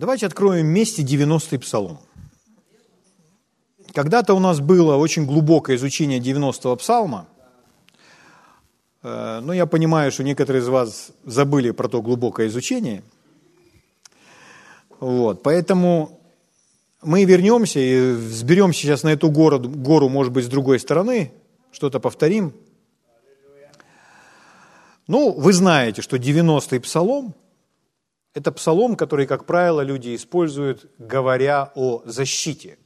Давайте откроем вместе 90-й псалом. Когда-то у нас было очень глубокое изучение 90-го псалма, э, но я понимаю, что некоторые из вас забыли про то глубокое изучение. Вот, поэтому мы вернемся и взберем сейчас на эту гору, гору, может быть, с другой стороны, что-то повторим. Ну, вы знаете, что 90-й псалом – это псалом, который, как правило, люди используют, говоря о защите.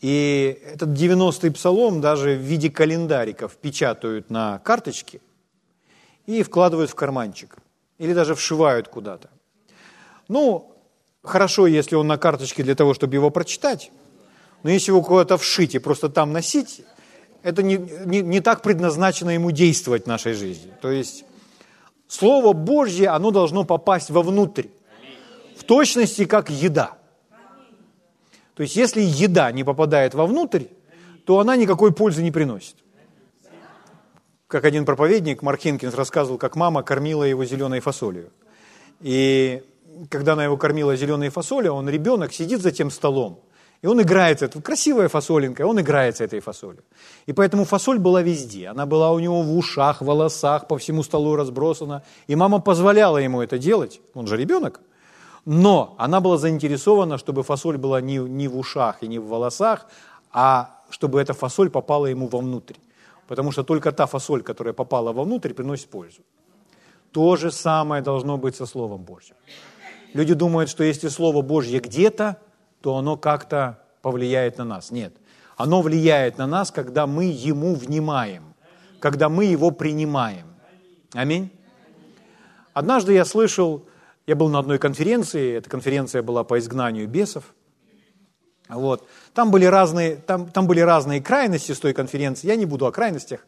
И этот 90-й псалом даже в виде календариков печатают на карточке и вкладывают в карманчик. Или даже вшивают куда-то. Ну, хорошо, если он на карточке для того, чтобы его прочитать, но если его куда-то вшить и просто там носить, это не, не, не так предназначено ему действовать в нашей жизни. То есть Слово Божье, оно должно попасть вовнутрь, в точности как еда. То есть если еда не попадает вовнутрь, то она никакой пользы не приносит. Как один проповедник, Марк Хинкинс, рассказывал, как мама кормила его зеленой фасолью. И когда она его кормила зеленой фасолью, он ребенок сидит за тем столом, и он играется, это красивая фасолинка, он играется этой фасолью. И поэтому фасоль была везде. Она была у него в ушах, в волосах, по всему столу разбросана. И мама позволяла ему это делать. Он же ребенок. Но она была заинтересована, чтобы фасоль была не, не в ушах и не в волосах, а чтобы эта фасоль попала ему вовнутрь. Потому что только та фасоль, которая попала вовнутрь, приносит пользу. То же самое должно быть со Словом Божьим. Люди думают, что если Слово Божье где-то, то оно как-то повлияет на нас. Нет. Оно влияет на нас, когда мы Ему внимаем, когда мы Его принимаем. Аминь. Однажды я слышал, я был на одной конференции, эта конференция была по изгнанию бесов. Вот. Там, были разные, там, там были разные крайности с той конференции, я не буду о крайностях.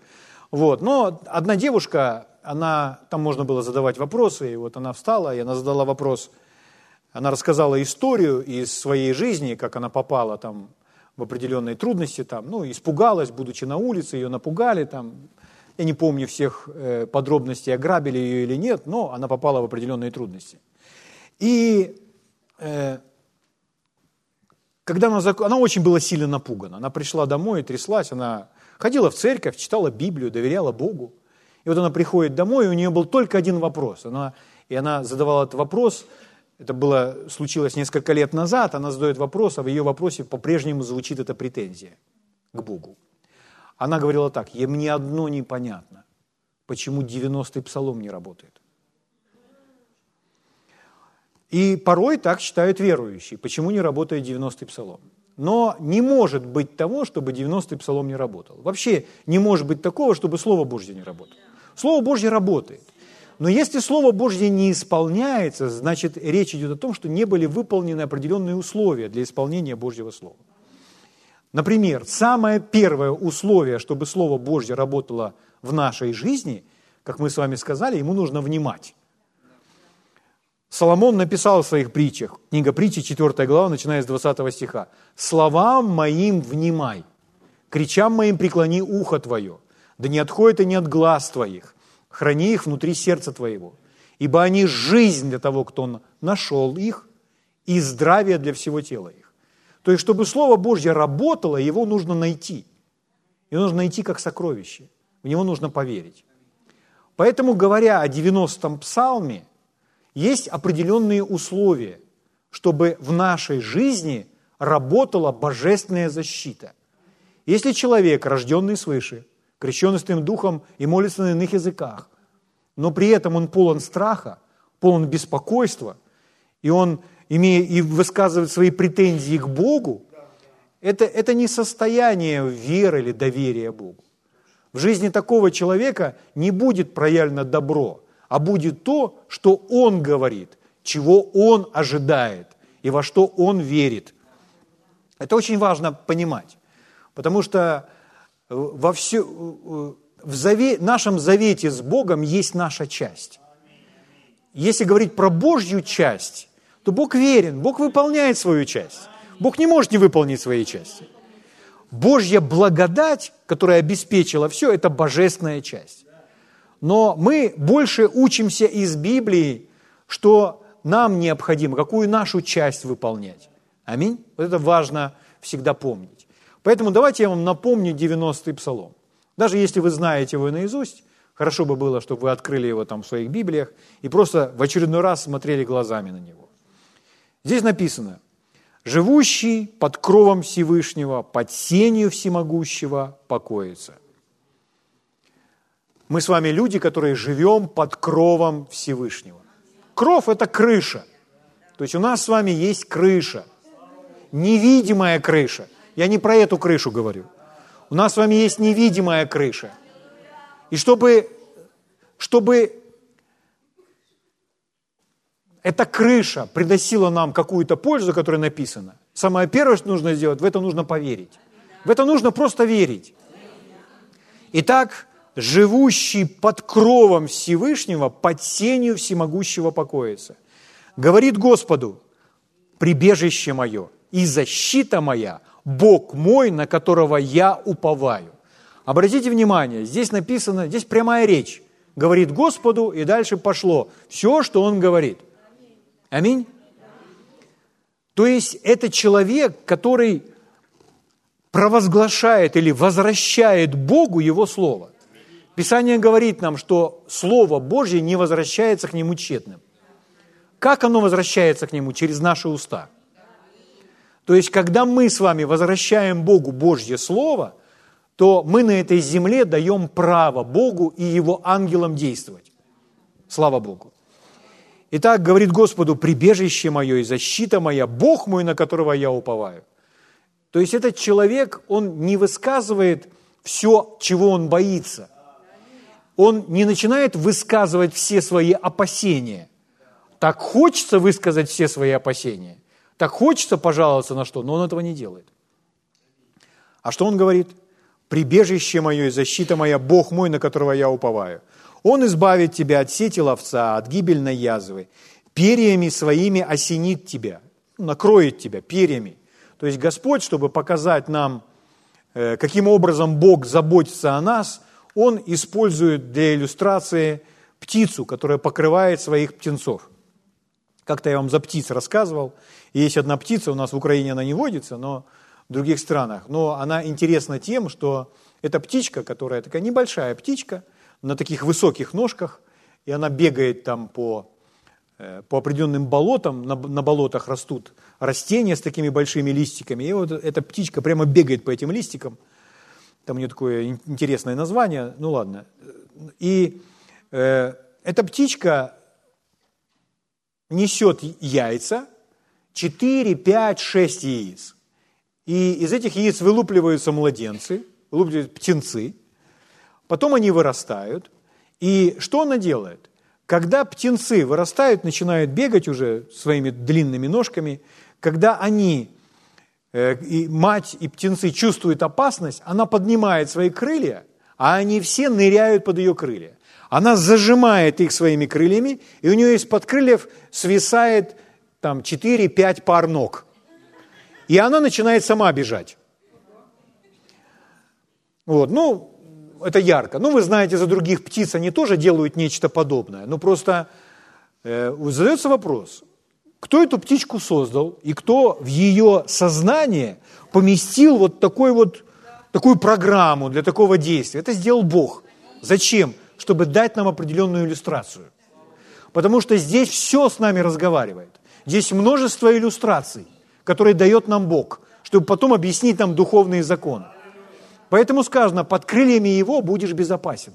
Вот. Но одна девушка, она, там можно было задавать вопросы, и вот она встала, и она задала вопрос – она рассказала историю из своей жизни, как она попала там в определенные трудности, там, ну, испугалась, будучи на улице, ее напугали, там, я не помню всех э, подробностей, ограбили ее или нет, но она попала в определенные трудности. И э, когда она, зак... она очень была сильно напугана, она пришла домой, тряслась, она ходила в церковь, читала Библию, доверяла Богу. И вот она приходит домой, и у нее был только один вопрос. Она, и она задавала этот вопрос – это было, случилось несколько лет назад, она задает вопрос, а в ее вопросе по-прежнему звучит эта претензия к Богу. Она говорила так, мне одно непонятно, почему 90-й псалом не работает. И порой так считают верующие, почему не работает 90-й псалом. Но не может быть того, чтобы 90-й псалом не работал. Вообще не может быть такого, чтобы Слово Божье не работало. Слово Божье работает. Но если Слово Божье не исполняется, значит речь идет о том, что не были выполнены определенные условия для исполнения Божьего Слова. Например, самое первое условие, чтобы Слово Божье работало в нашей жизни, как мы с вами сказали, ему нужно внимать. Соломон написал в своих притчах, книга притчи, 4 глава, начиная с 20 стиха, «Словам моим внимай, кричам моим преклони ухо твое, да не отходит и не от глаз твоих, храни их внутри сердца твоего, ибо они жизнь для того, кто нашел их, и здравие для всего тела их. То есть, чтобы Слово Божье работало, его нужно найти. Его нужно найти как сокровище. В него нужно поверить. Поэтому, говоря о 90-м псалме, есть определенные условия, чтобы в нашей жизни работала божественная защита. Если человек, рожденный свыше, крещенный Святым Духом и молится на иных языках. Но при этом он полон страха, полон беспокойства, и он, имея, и высказывает свои претензии к Богу, это, это не состояние веры или доверия Богу. В жизни такого человека не будет проявлено добро, а будет то, что он говорит, чего он ожидает и во что он верит. Это очень важно понимать, потому что во все, в заве, нашем завете с Богом есть наша часть. Если говорить про Божью часть, то Бог верен, Бог выполняет свою часть. Бог не может не выполнить своей части. Божья благодать, которая обеспечила все, это божественная часть. Но мы больше учимся из Библии, что нам необходимо, какую нашу часть выполнять. Аминь. Вот это важно всегда помнить. Поэтому давайте я вам напомню 90-й псалом. Даже если вы знаете его наизусть, хорошо бы было, чтобы вы открыли его там в своих Библиях и просто в очередной раз смотрели глазами на него. Здесь написано, живущий под кровом Всевышнего, под сенью всемогущего покоится. Мы с вами люди, которые живем под кровом Всевышнего. Кров – это крыша. То есть у нас с вами есть крыша. Невидимая крыша. Я не про эту крышу говорю. У нас с вами есть невидимая крыша. И чтобы, чтобы эта крыша приносила нам какую-то пользу, которая написана, самое первое, что нужно сделать, в это нужно поверить. В это нужно просто верить. Итак, живущий под кровом Всевышнего, под сенью всемогущего покоится. Говорит Господу, прибежище мое и защита моя, Бог мой, на которого я уповаю. Обратите внимание, здесь написано, здесь прямая речь. Говорит Господу, и дальше пошло все, что Он говорит. Аминь. То есть это человек, который провозглашает или возвращает Богу Его Слово. Писание говорит нам, что Слово Божье не возвращается к Нему тщетным. Как оно возвращается к Нему? Через наши уста. То есть, когда мы с вами возвращаем Богу Божье Слово, то мы на этой земле даем право Богу и Его ангелам действовать. Слава Богу. Итак, говорит Господу, прибежище мое и защита моя, Бог мой, на которого я уповаю. То есть этот человек, он не высказывает все, чего он боится он не начинает высказывать все свои опасения. Так хочется высказать все свои опасения, так хочется пожаловаться на что, но он этого не делает. А что он говорит? «Прибежище мое и защита моя, Бог мой, на которого я уповаю. Он избавит тебя от сети ловца, от гибельной язвы, перьями своими осенит тебя, накроет тебя перьями». То есть Господь, чтобы показать нам, э, каким образом Бог заботится о нас – он использует для иллюстрации птицу, которая покрывает своих птенцов. Как-то я вам за птиц рассказывал. Есть одна птица, у нас в Украине она не водится, но в других странах. Но она интересна тем, что эта птичка, которая такая небольшая птичка, на таких высоких ножках, и она бегает там по, э, по определенным болотам, на, на болотах растут растения с такими большими листиками, и вот эта птичка прямо бегает по этим листикам – там у нее такое интересное название, ну ладно. И э, эта птичка несет яйца, 4, 5, 6 яиц. И из этих яиц вылупливаются младенцы, вылупливаются птенцы. Потом они вырастают. И что она делает? Когда птенцы вырастают, начинают бегать уже своими длинными ножками, когда они Э, и мать и птенцы чувствуют опасность, она поднимает свои крылья, а они все ныряют под ее крылья. Она зажимает их своими крыльями, и у нее из-под крыльев свисает там 4-5 пар ног. И она начинает сама бежать. Вот, ну, это ярко. Ну, вы знаете, за других птиц они тоже делают нечто подобное. Ну, просто э, задается вопрос, кто эту птичку создал и кто в ее сознание поместил вот, такой вот такую программу для такого действия. Это сделал Бог. Зачем? Чтобы дать нам определенную иллюстрацию. Потому что здесь все с нами разговаривает. Здесь множество иллюстраций, которые дает нам Бог, чтобы потом объяснить нам духовные законы. Поэтому сказано, под крыльями Его будешь безопасен.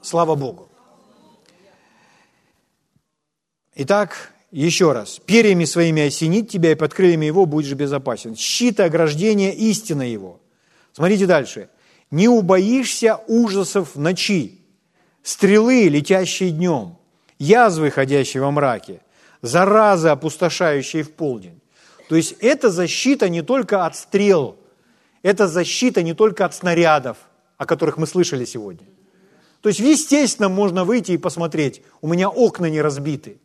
Слава Богу. Итак, еще раз, перьями своими осенит тебя, и под крыльями его будешь безопасен. Щит ограждения истина его. Смотрите дальше. Не убоишься ужасов ночи, стрелы, летящие днем, язвы, ходящие во мраке, заразы, опустошающие в полдень. То есть это защита не только от стрел, это защита не только от снарядов, о которых мы слышали сегодня. То есть, естественно, можно выйти и посмотреть, у меня окна не разбиты,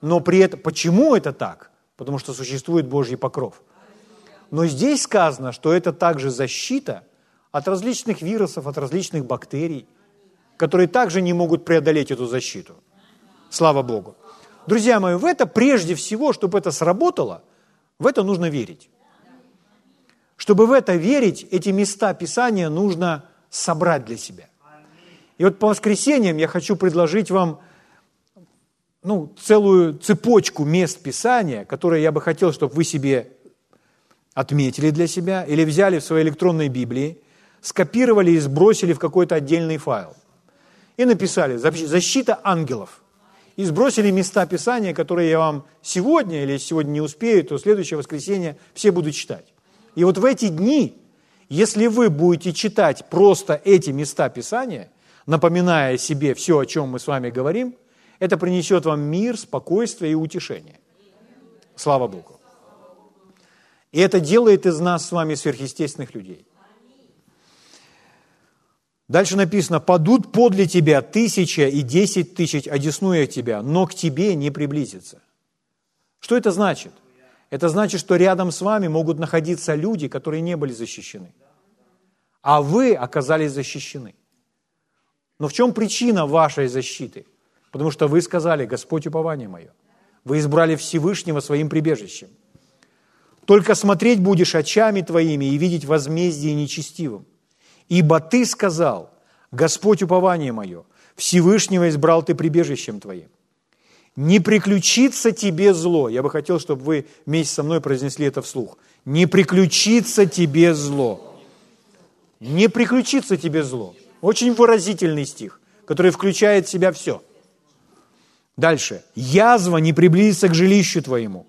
но при этом, почему это так? Потому что существует Божий покров. Но здесь сказано, что это также защита от различных вирусов, от различных бактерий, которые также не могут преодолеть эту защиту. Слава Богу. Друзья мои, в это прежде всего, чтобы это сработало, в это нужно верить. Чтобы в это верить, эти места Писания нужно собрать для себя. И вот по воскресеньям я хочу предложить вам ну, целую цепочку мест Писания, которые я бы хотел, чтобы вы себе отметили для себя или взяли в своей электронной Библии, скопировали и сбросили в какой-то отдельный файл. И написали «Защита ангелов». И сбросили места Писания, которые я вам сегодня, или сегодня не успею, то следующее воскресенье все буду читать. И вот в эти дни, если вы будете читать просто эти места Писания, напоминая себе все, о чем мы с вами говорим, это принесет вам мир, спокойствие и утешение. Слава Богу. И это делает из нас с вами сверхъестественных людей. Дальше написано, падут подле тебя тысяча и десять тысяч, одесную тебя, но к тебе не приблизится. Что это значит? Это значит, что рядом с вами могут находиться люди, которые не были защищены. А вы оказались защищены. Но в чем причина вашей защиты? Потому что вы сказали, Господь упование мое. Вы избрали Всевышнего своим прибежищем – только смотреть будешь очами твоими и видеть возмездие нечестивым. Ибо ты сказал, Господь упование мое, Всевышнего избрал ты прибежищем твоим. Не приключится тебе зло. Я бы хотел, чтобы вы вместе со мной произнесли это вслух. Не приключится тебе зло. Не приключится тебе зло. Очень выразительный стих, который включает в себя все. Дальше. Язва не приблизится к жилищу твоему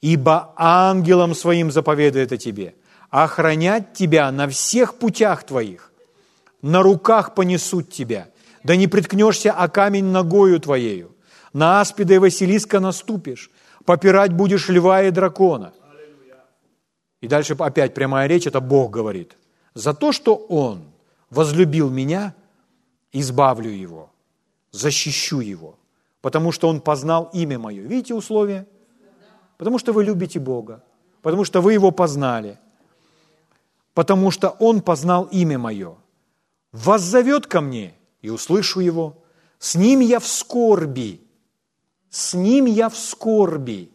ибо ангелом своим заповедует о тебе, охранять тебя на всех путях твоих, на руках понесут тебя, да не приткнешься о камень ногою твоею, на аспида и Василиска наступишь, попирать будешь льва и дракона. И дальше опять прямая речь, это Бог говорит. За то, что Он возлюбил меня, избавлю его, защищу его, потому что Он познал имя мое. Видите условия? Потому что вы любите Бога, потому что вы Его познали, потому что Он познал имя Мое. Воззовет ко мне, и услышу Его. С Ним я в скорби, с Ним я в скорби,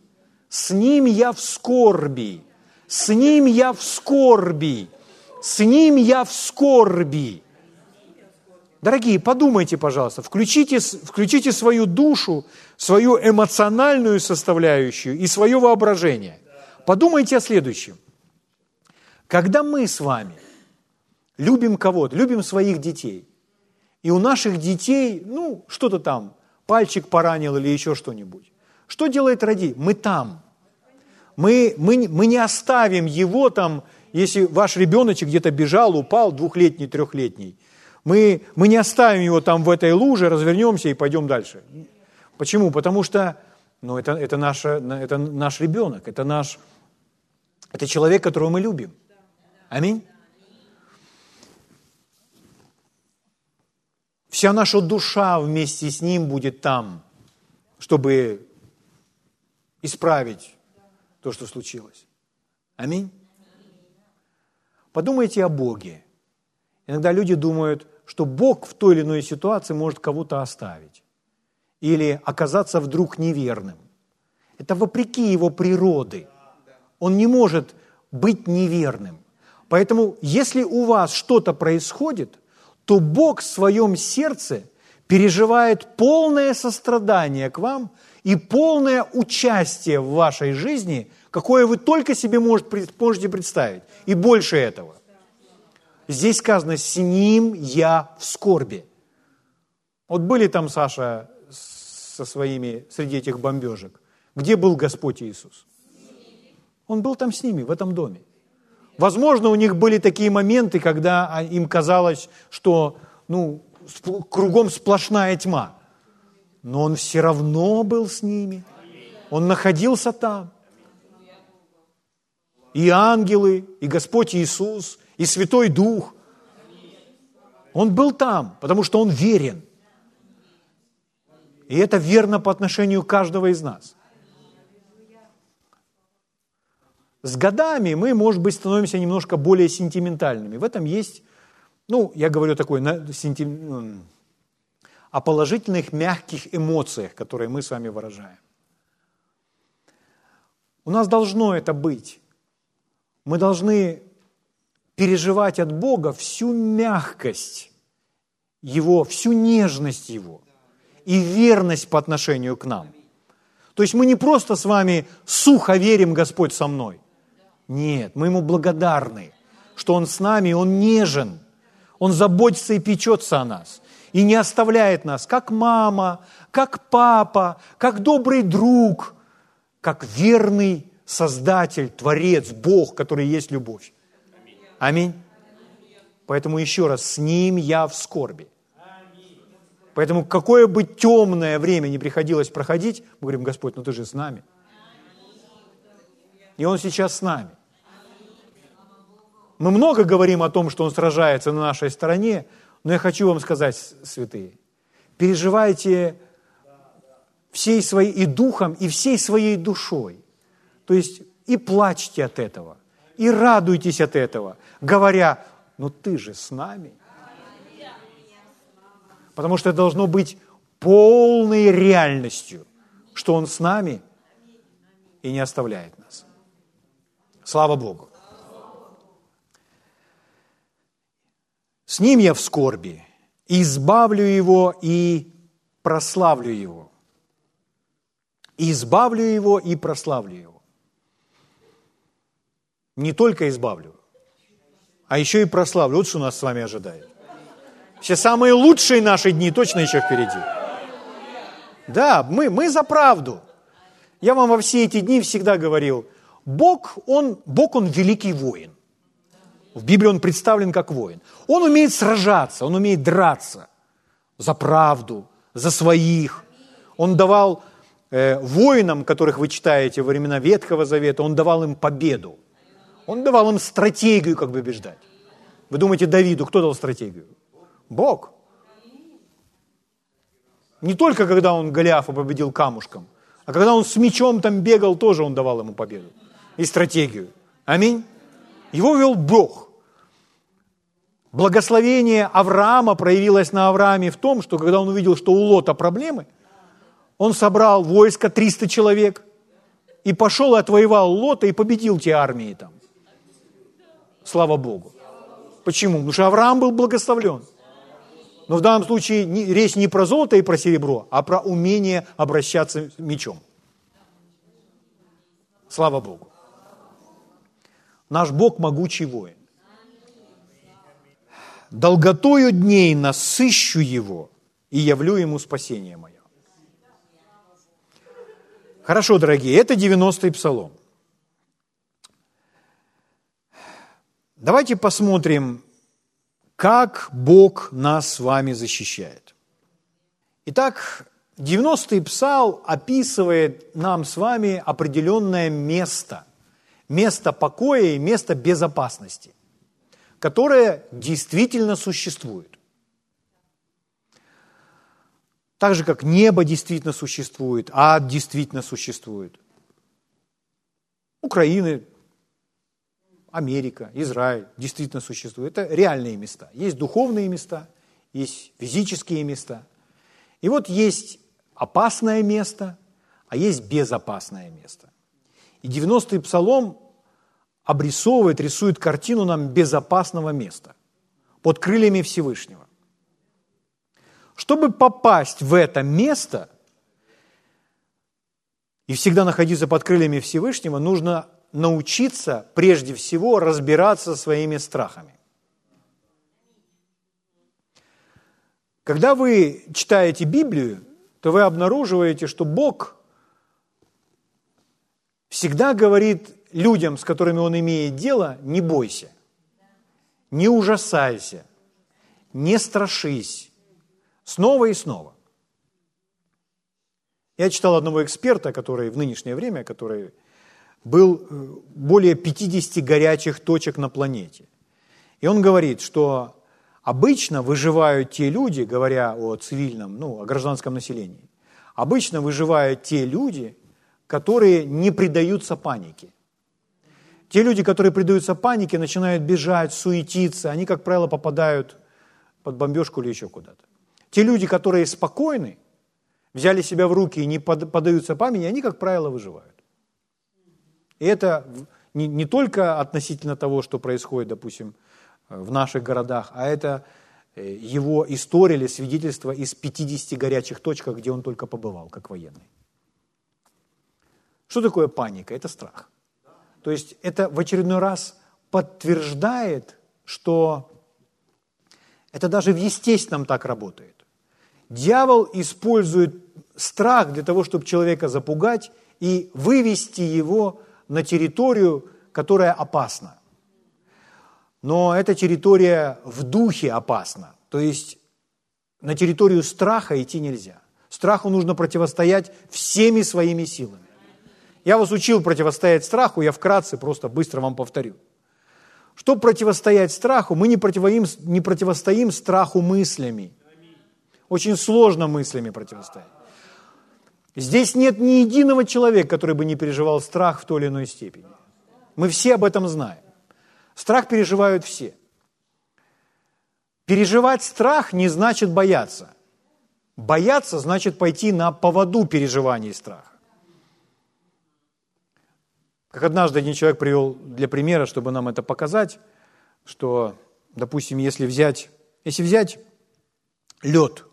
с Ним я в скорби, с Ним я в скорби, с Ним я в скорби. Дорогие, подумайте, пожалуйста, включите, включите свою душу, свою эмоциональную составляющую и свое воображение. Подумайте о следующем. Когда мы с вами любим кого-то, любим своих детей, и у наших детей, ну, что-то там, пальчик поранил или еще что-нибудь, что делает роди? Мы там. Мы, мы, мы не оставим его там, если ваш ребеночек где-то бежал, упал, двухлетний, трехлетний – мы, мы не оставим его там в этой луже, развернемся и пойдем дальше. Почему? Потому что ну, это, это, наша, это наш ребенок, это, наш, это человек, которого мы любим. Аминь. Вся наша душа вместе с Ним будет там, чтобы исправить то, что случилось. Аминь. Подумайте о Боге. Иногда люди думают, что Бог в той или иной ситуации может кого-то оставить или оказаться вдруг неверным. Это вопреки его природы. Он не может быть неверным. Поэтому, если у вас что-то происходит, то Бог в своем сердце переживает полное сострадание к вам и полное участие в вашей жизни, какое вы только себе можете представить, и больше этого. Здесь сказано, с ним я в скорби. Вот были там, Саша, со своими, среди этих бомбежек. Где был Господь Иисус? Он был там с ними, в этом доме. Возможно, у них были такие моменты, когда им казалось, что ну, кругом сплошная тьма. Но он все равно был с ними. Он находился там. И ангелы, и Господь Иисус, и Святой Дух. Он был там, потому что Он верен. И это верно по отношению каждого из нас. С годами мы, может быть, становимся немножко более сентиментальными. В этом есть, ну, я говорю такой, о положительных мягких эмоциях, которые мы с вами выражаем. У нас должно это быть. Мы должны переживать от Бога всю мягкость Его, всю нежность Его и верность по отношению к нам. То есть мы не просто с вами сухо верим, Господь со мной. Нет, мы Ему благодарны, что Он с нами, Он нежен, Он заботится и печется о нас и не оставляет нас, как мама, как папа, как добрый друг, как верный Создатель, Творец, Бог, который есть любовь. Аминь. Поэтому еще раз, с Ним я в скорби. Поэтому какое бы темное время не приходилось проходить, мы говорим, Господь, ну ты же с нами. И Он сейчас с нами. Мы много говорим о том, что Он сражается на нашей стороне, но я хочу вам сказать, святые, переживайте всей своей и духом, и всей своей душой. То есть и плачьте от этого, и радуйтесь от этого, говоря, ну ты же с нами. Потому что это должно быть полной реальностью, что Он с нами и не оставляет нас. Слава Богу. С Ним я в скорби, избавлю Его и прославлю Его. Избавлю Его и прославлю Его. Не только избавлю, а еще и прославлю. Вот что нас с вами ожидает. Все самые лучшие наши дни точно еще впереди. Да, мы, мы за правду. Я вам во все эти дни всегда говорил, Бог, Он, Бог, Он великий воин. В Библии Он представлен как воин. Он умеет сражаться, Он умеет драться за правду, за своих. Он давал э, воинам, которых вы читаете во времена Ветхого Завета, Он давал им победу. Он давал им стратегию, как побеждать. Вы думаете, Давиду кто дал стратегию? Бог. Не только когда он Голиафа победил камушком, а когда он с мечом там бегал, тоже он давал ему победу и стратегию. Аминь. Его вел Бог. Благословение Авраама проявилось на Аврааме в том, что когда он увидел, что у Лота проблемы, он собрал войско 300 человек и пошел и отвоевал Лота и победил те армии там. Слава Богу. Почему? Потому что Авраам был благословлен. Но в данном случае речь не про золото и про серебро, а про умение обращаться мечом. Слава Богу. Наш Бог могучий воин. Долготою дней насыщу его и явлю ему спасение мое. Хорошо, дорогие, это 90-й псалом. Давайте посмотрим, как Бог нас с вами защищает. Итак, 90-й псал описывает нам с вами определенное место, место покоя и место безопасности, которое действительно существует. Так же, как небо действительно существует, ад действительно существует. Украины Америка, Израиль действительно существуют. Это реальные места. Есть духовные места, есть физические места. И вот есть опасное место, а есть безопасное место. И 90-й псалом обрисовывает, рисует картину нам безопасного места под крыльями Всевышнего. Чтобы попасть в это место и всегда находиться под крыльями Всевышнего, нужно научиться прежде всего разбираться своими страхами. Когда вы читаете Библию, то вы обнаруживаете, что Бог всегда говорит людям, с которыми Он имеет дело, не бойся, не ужасайся, не страшись, снова и снова. Я читал одного эксперта, который в нынешнее время, который был э, более 50 горячих точек на планете. И он говорит, что обычно выживают те люди, говоря о цивильном, ну, о гражданском населении, обычно выживают те люди, которые не предаются панике. Те люди, которые предаются панике, начинают бежать, суетиться, они, как правило, попадают под бомбежку или еще куда-то. Те люди, которые спокойны, взяли себя в руки и не поддаются памяти, они, как правило, выживают. И это не, не только относительно того, что происходит, допустим, в наших городах, а это э, его история или свидетельство из 50 горячих точках, где он только побывал, как военный. Что такое паника? Это страх. То есть это в очередной раз подтверждает, что это даже в естественном так работает. Дьявол использует страх для того, чтобы человека запугать и вывести его на территорию, которая опасна. Но эта территория в духе опасна. То есть на территорию страха идти нельзя. Страху нужно противостоять всеми своими силами. Я вас учил противостоять страху, я вкратце просто быстро вам повторю. Чтобы противостоять страху, мы не противостоим, не противостоим страху мыслями. Очень сложно мыслями противостоять. Здесь нет ни единого человека, который бы не переживал страх в той или иной степени. Мы все об этом знаем. Страх переживают все. Переживать страх не значит бояться. Бояться значит пойти на поводу переживаний страха. Как однажды один человек привел для примера, чтобы нам это показать, что, допустим, если взять, если взять лед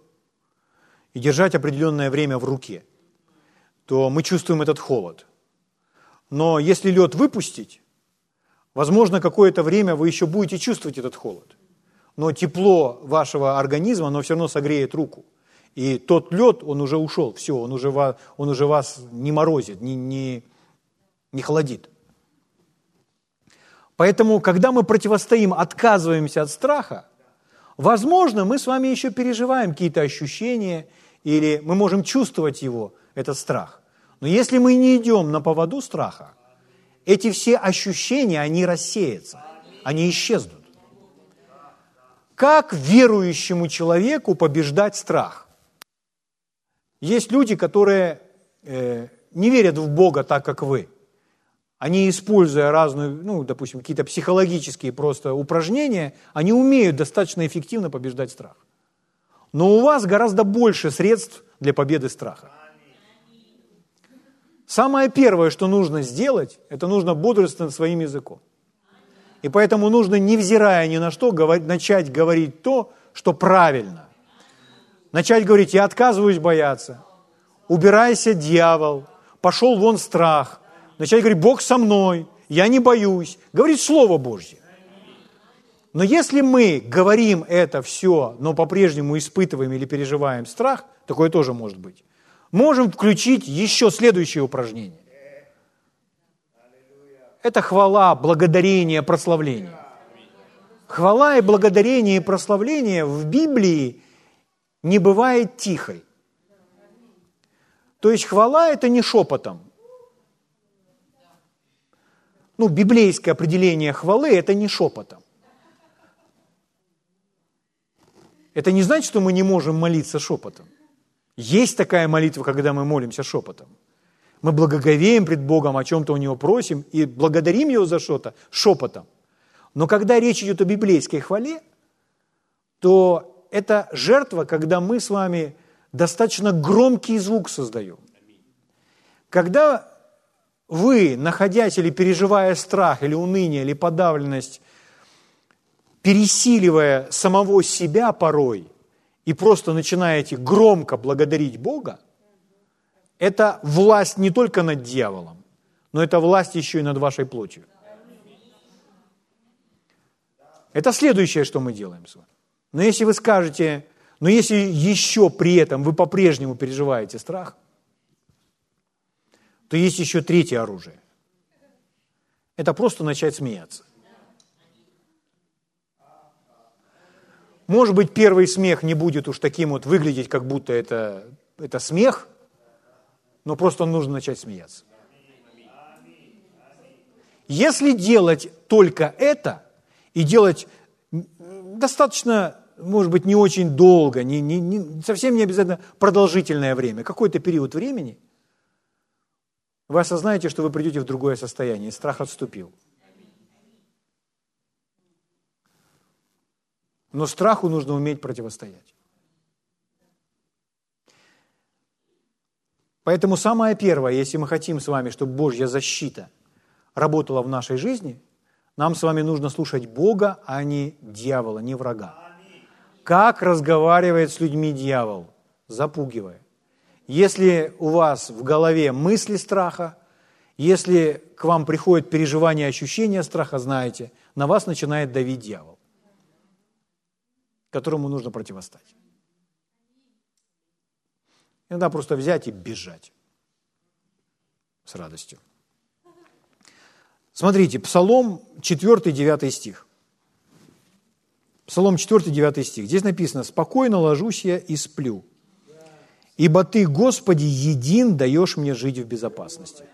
и держать определенное время в руке, то мы чувствуем этот холод. Но если лед выпустить, возможно, какое-то время вы еще будете чувствовать этот холод. Но тепло вашего организма, оно все равно согреет руку. И тот лед, он уже ушел, все, он уже, он уже вас не морозит, не, не, не холодит. Поэтому, когда мы противостоим, отказываемся от страха, возможно, мы с вами еще переживаем какие-то ощущения, или мы можем чувствовать его, этот страх. Но если мы не идем на поводу страха, эти все ощущения, они рассеются, они исчезнут. Как верующему человеку побеждать страх? Есть люди, которые э, не верят в Бога так, как вы – они, используя разные, ну, допустим, какие-то психологические просто упражнения, они умеют достаточно эффективно побеждать страх. Но у вас гораздо больше средств для победы страха. Самое первое, что нужно сделать, это нужно бодрствовать своим языком. И поэтому нужно, невзирая ни на что, говорить, начать говорить то, что правильно. Начать говорить, я отказываюсь бояться, убирайся, дьявол, пошел вон страх – начать говорить, Бог со мной, я не боюсь, говорить Слово Божье. Но если мы говорим это все, но по-прежнему испытываем или переживаем страх, такое тоже может быть, можем включить еще следующее упражнение. Это хвала, благодарение, прославление. Хвала и благодарение и прославление в Библии не бывает тихой. То есть хвала – это не шепотом ну, библейское определение хвалы – это не шепотом. Это не значит, что мы не можем молиться шепотом. Есть такая молитва, когда мы молимся шепотом. Мы благоговеем пред Богом, о чем-то у Него просим и благодарим Его за что-то шепотом. Но когда речь идет о библейской хвале, то это жертва, когда мы с вами достаточно громкий звук создаем. Когда вы, находясь или переживая страх, или уныние, или подавленность, пересиливая самого себя порой и просто начинаете громко благодарить Бога, это власть не только над дьяволом, но это власть еще и над вашей плотью. Это следующее, что мы делаем с вами. Но если вы скажете, но если еще при этом вы по-прежнему переживаете страх – то есть еще третье оружие. Это просто начать смеяться. Может быть, первый смех не будет уж таким вот выглядеть, как будто это, это смех, но просто нужно начать смеяться. Если делать только это, и делать достаточно, может быть, не очень долго, не, не, не, совсем не обязательно продолжительное время, какой-то период времени – вы осознаете, что вы придете в другое состояние. Страх отступил. Но страху нужно уметь противостоять. Поэтому самое первое, если мы хотим с вами, чтобы Божья защита работала в нашей жизни, нам с вами нужно слушать Бога, а не дьявола, не врага. Как разговаривает с людьми дьявол? Запугивая. Если у вас в голове мысли страха, если к вам приходит переживание, ощущение страха, знаете, на вас начинает давить дьявол, которому нужно противостать. Иногда просто взять и бежать с радостью. Смотрите, Псалом 4-9 стих. Псалом 4-9 стих. Здесь написано, «Спокойно ложусь я и сплю, ибо Ты, Господи, един даешь мне жить в безопасности».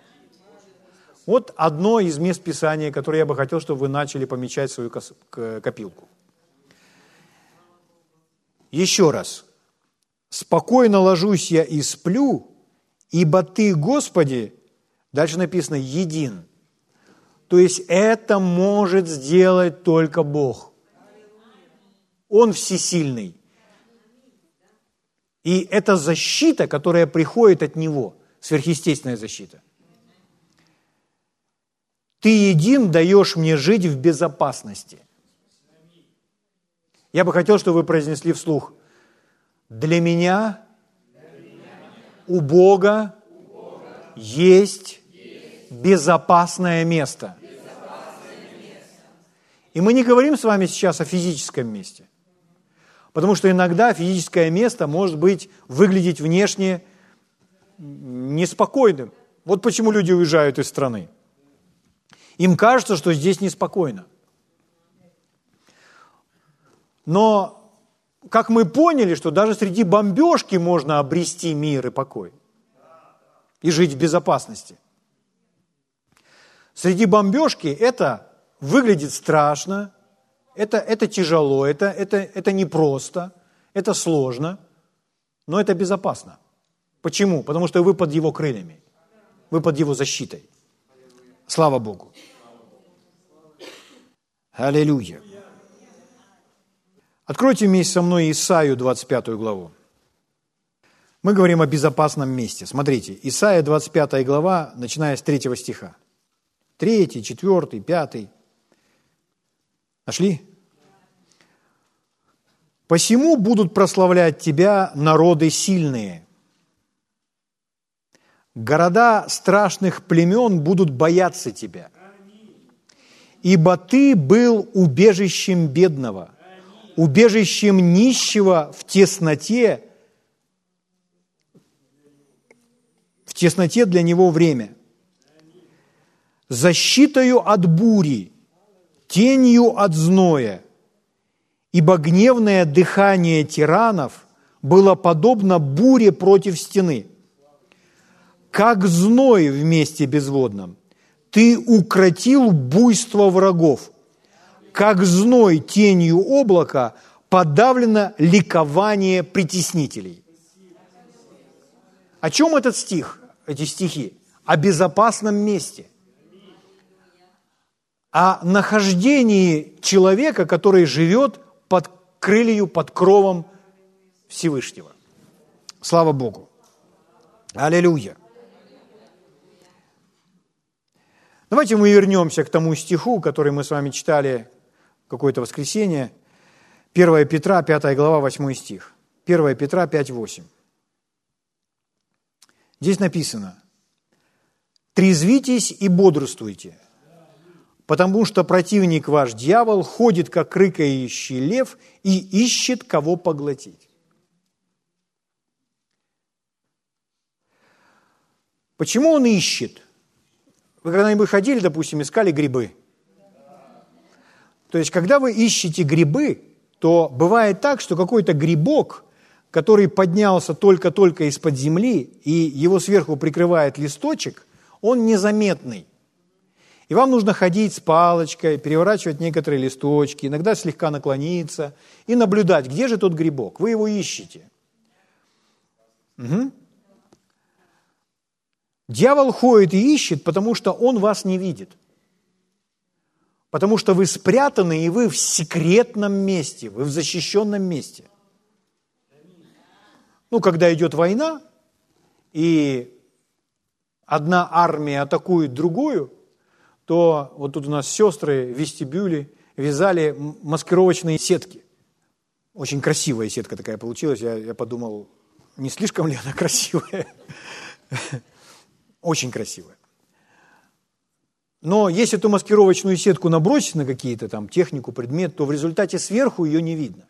Вот одно из мест Писания, которое я бы хотел, чтобы вы начали помечать свою копилку. Еще раз. «Спокойно ложусь я и сплю, ибо Ты, Господи, дальше написано, един». То есть это может сделать только Бог. Он всесильный. И это защита, которая приходит от Него, сверхъестественная защита. Ты един даешь мне жить в безопасности. Я бы хотел, чтобы вы произнесли вслух. Для меня у Бога есть безопасное место. И мы не говорим с вами сейчас о физическом месте. Потому что иногда физическое место может быть выглядеть внешне неспокойным. Вот почему люди уезжают из страны. Им кажется, что здесь неспокойно. Но как мы поняли, что даже среди бомбежки можно обрести мир и покой и жить в безопасности. Среди бомбежки это выглядит страшно, это, это тяжело, это, это, это непросто, это сложно, но это безопасно. Почему? Потому что вы под его крыльями, вы под его защитой. Слава Богу. Аллилуйя. Откройте вместе со мной Исаию 25 главу. Мы говорим о безопасном месте. Смотрите, Исаия 25 глава, начиная с 3 стиха. 3, 4, 5. Нашли? «Посему будут прославлять тебя народы сильные. Города страшных племен будут бояться тебя, ибо ты был убежищем бедного, убежищем нищего в тесноте, в тесноте для него время, защитою от бури, тенью от зноя, ибо гневное дыхание тиранов было подобно буре против стены, как зной в месте безводном. Ты укротил буйство врагов, как зной тенью облака подавлено ликование притеснителей. О чем этот стих, эти стихи? О безопасном месте о нахождении человека, который живет под крылью, под кровом Всевышнего. Слава Богу. Аллилуйя. Давайте мы вернемся к тому стиху, который мы с вами читали какое-то воскресенье. 1 Петра, 5 глава, 8 стих. 1 Петра 5, 8. Здесь написано, «Трезвитесь и бодрствуйте, потому что противник ваш дьявол ходит, как рыкающий лев, и ищет, кого поглотить. Почему он ищет? Вы когда-нибудь ходили, допустим, искали грибы? То есть, когда вы ищете грибы, то бывает так, что какой-то грибок, который поднялся только-только из-под земли, и его сверху прикрывает листочек, он незаметный. И вам нужно ходить с палочкой, переворачивать некоторые листочки, иногда слегка наклониться и наблюдать, где же тот грибок. Вы его ищете. Угу. Дьявол ходит и ищет, потому что он вас не видит. Потому что вы спрятаны, и вы в секретном месте, вы в защищенном месте. Ну, когда идет война, и одна армия атакует другую, то вот тут у нас сестры в вестибюле вязали маскировочные сетки. Очень красивая сетка такая получилась. Я, я подумал, не слишком ли она красивая? Очень красивая. Но если эту маскировочную сетку набросить на какие-то там технику, предмет, то в результате сверху ее не видно.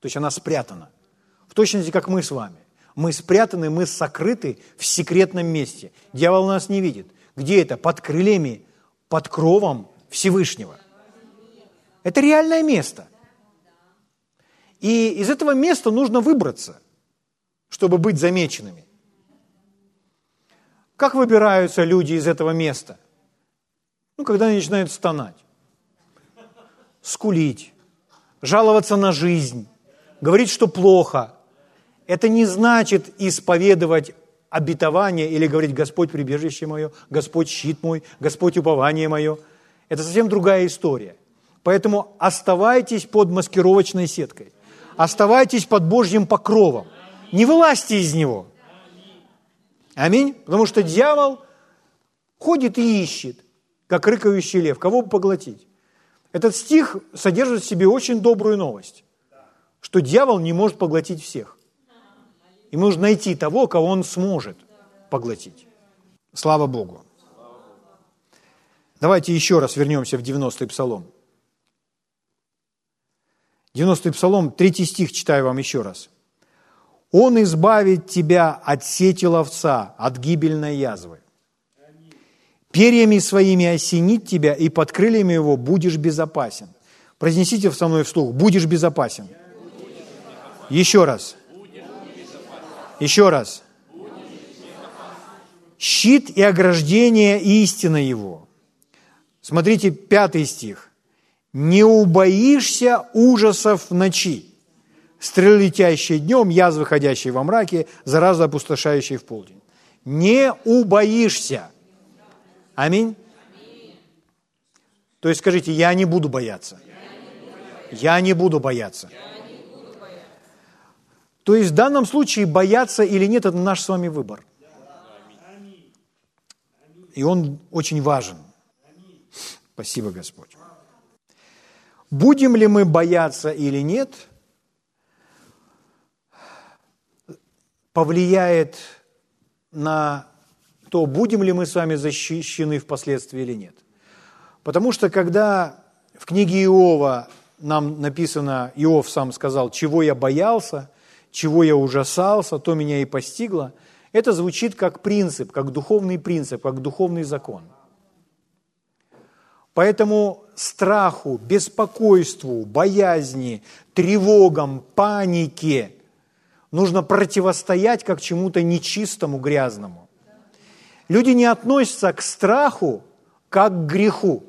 То есть она спрятана. В точности, как мы с вами. Мы спрятаны, мы сокрыты в секретном месте. Дьявол нас не видит. Где это? Под крыльями, под кровом Всевышнего. Это реальное место. И из этого места нужно выбраться, чтобы быть замеченными. Как выбираются люди из этого места? Ну, когда они начинают стонать, скулить, жаловаться на жизнь, говорить, что плохо. Это не значит исповедовать обетование или говорить «Господь прибежище мое», «Господь щит мой», «Господь упование мое». Это совсем другая история. Поэтому оставайтесь под маскировочной сеткой. Оставайтесь под Божьим покровом. Не вылазьте из него. Аминь. Потому что дьявол ходит и ищет, как рыкающий лев. Кого бы поглотить? Этот стих содержит в себе очень добрую новость, что дьявол не может поглотить всех. Ему нужно найти того, кого он сможет поглотить. Слава Богу. Давайте еще раз вернемся в 90-й псалом. 90-й псалом, 3 стих читаю вам еще раз. «Он избавит тебя от сети ловца, от гибельной язвы. Перьями своими осенит тебя, и под крыльями его будешь безопасен». Произнесите со мной вслух, будешь безопасен. Еще раз. Еще раз. Щит и ограждение истина его. Смотрите, пятый стих. Не убоишься ужасов в ночи, стрелы, летящие днем, язвы, ходящие во мраке, заразы, опустошающие в полдень. Не убоишься. Аминь. То есть скажите, я не буду бояться. Я не буду бояться. То есть в данном случае бояться или нет, это наш с вами выбор. И он очень важен. Спасибо, Господь. Будем ли мы бояться или нет, повлияет на то, будем ли мы с вами защищены впоследствии или нет. Потому что когда в книге Иова нам написано, Иов сам сказал, чего я боялся, чего я ужасался, то меня и постигло, это звучит как принцип, как духовный принцип, как духовный закон – Поэтому страху, беспокойству, боязни, тревогам, панике нужно противостоять как чему-то нечистому, грязному. Люди не относятся к страху как к греху,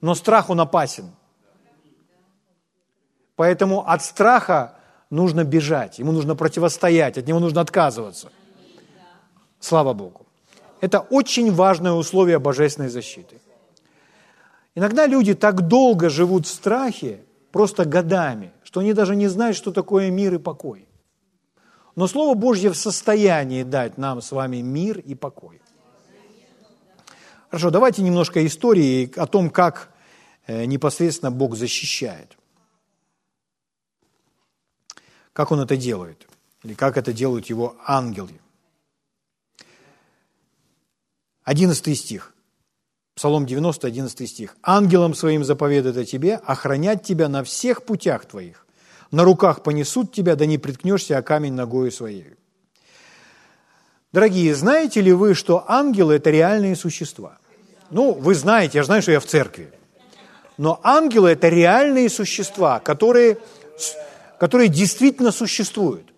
но страх он опасен. Поэтому от страха нужно бежать, ему нужно противостоять, от него нужно отказываться. Слава Богу. Это очень важное условие божественной защиты. Иногда люди так долго живут в страхе, просто годами, что они даже не знают, что такое мир и покой. Но Слово Божье в состоянии дать нам с вами мир и покой. Хорошо, давайте немножко истории о том, как э, непосредственно Бог защищает. Как Он это делает, или как это делают Его ангелы. Одиннадцатый стих. Псалом 90, 11 стих. «Ангелам своим заповедует о тебе, охранять тебя на всех путях твоих. На руках понесут тебя, да не приткнешься о камень ногою своей». Дорогие, знаете ли вы, что ангелы – это реальные существа? Ну, вы знаете, я знаю, что я в церкви. Но ангелы – это реальные существа, которые, которые действительно существуют.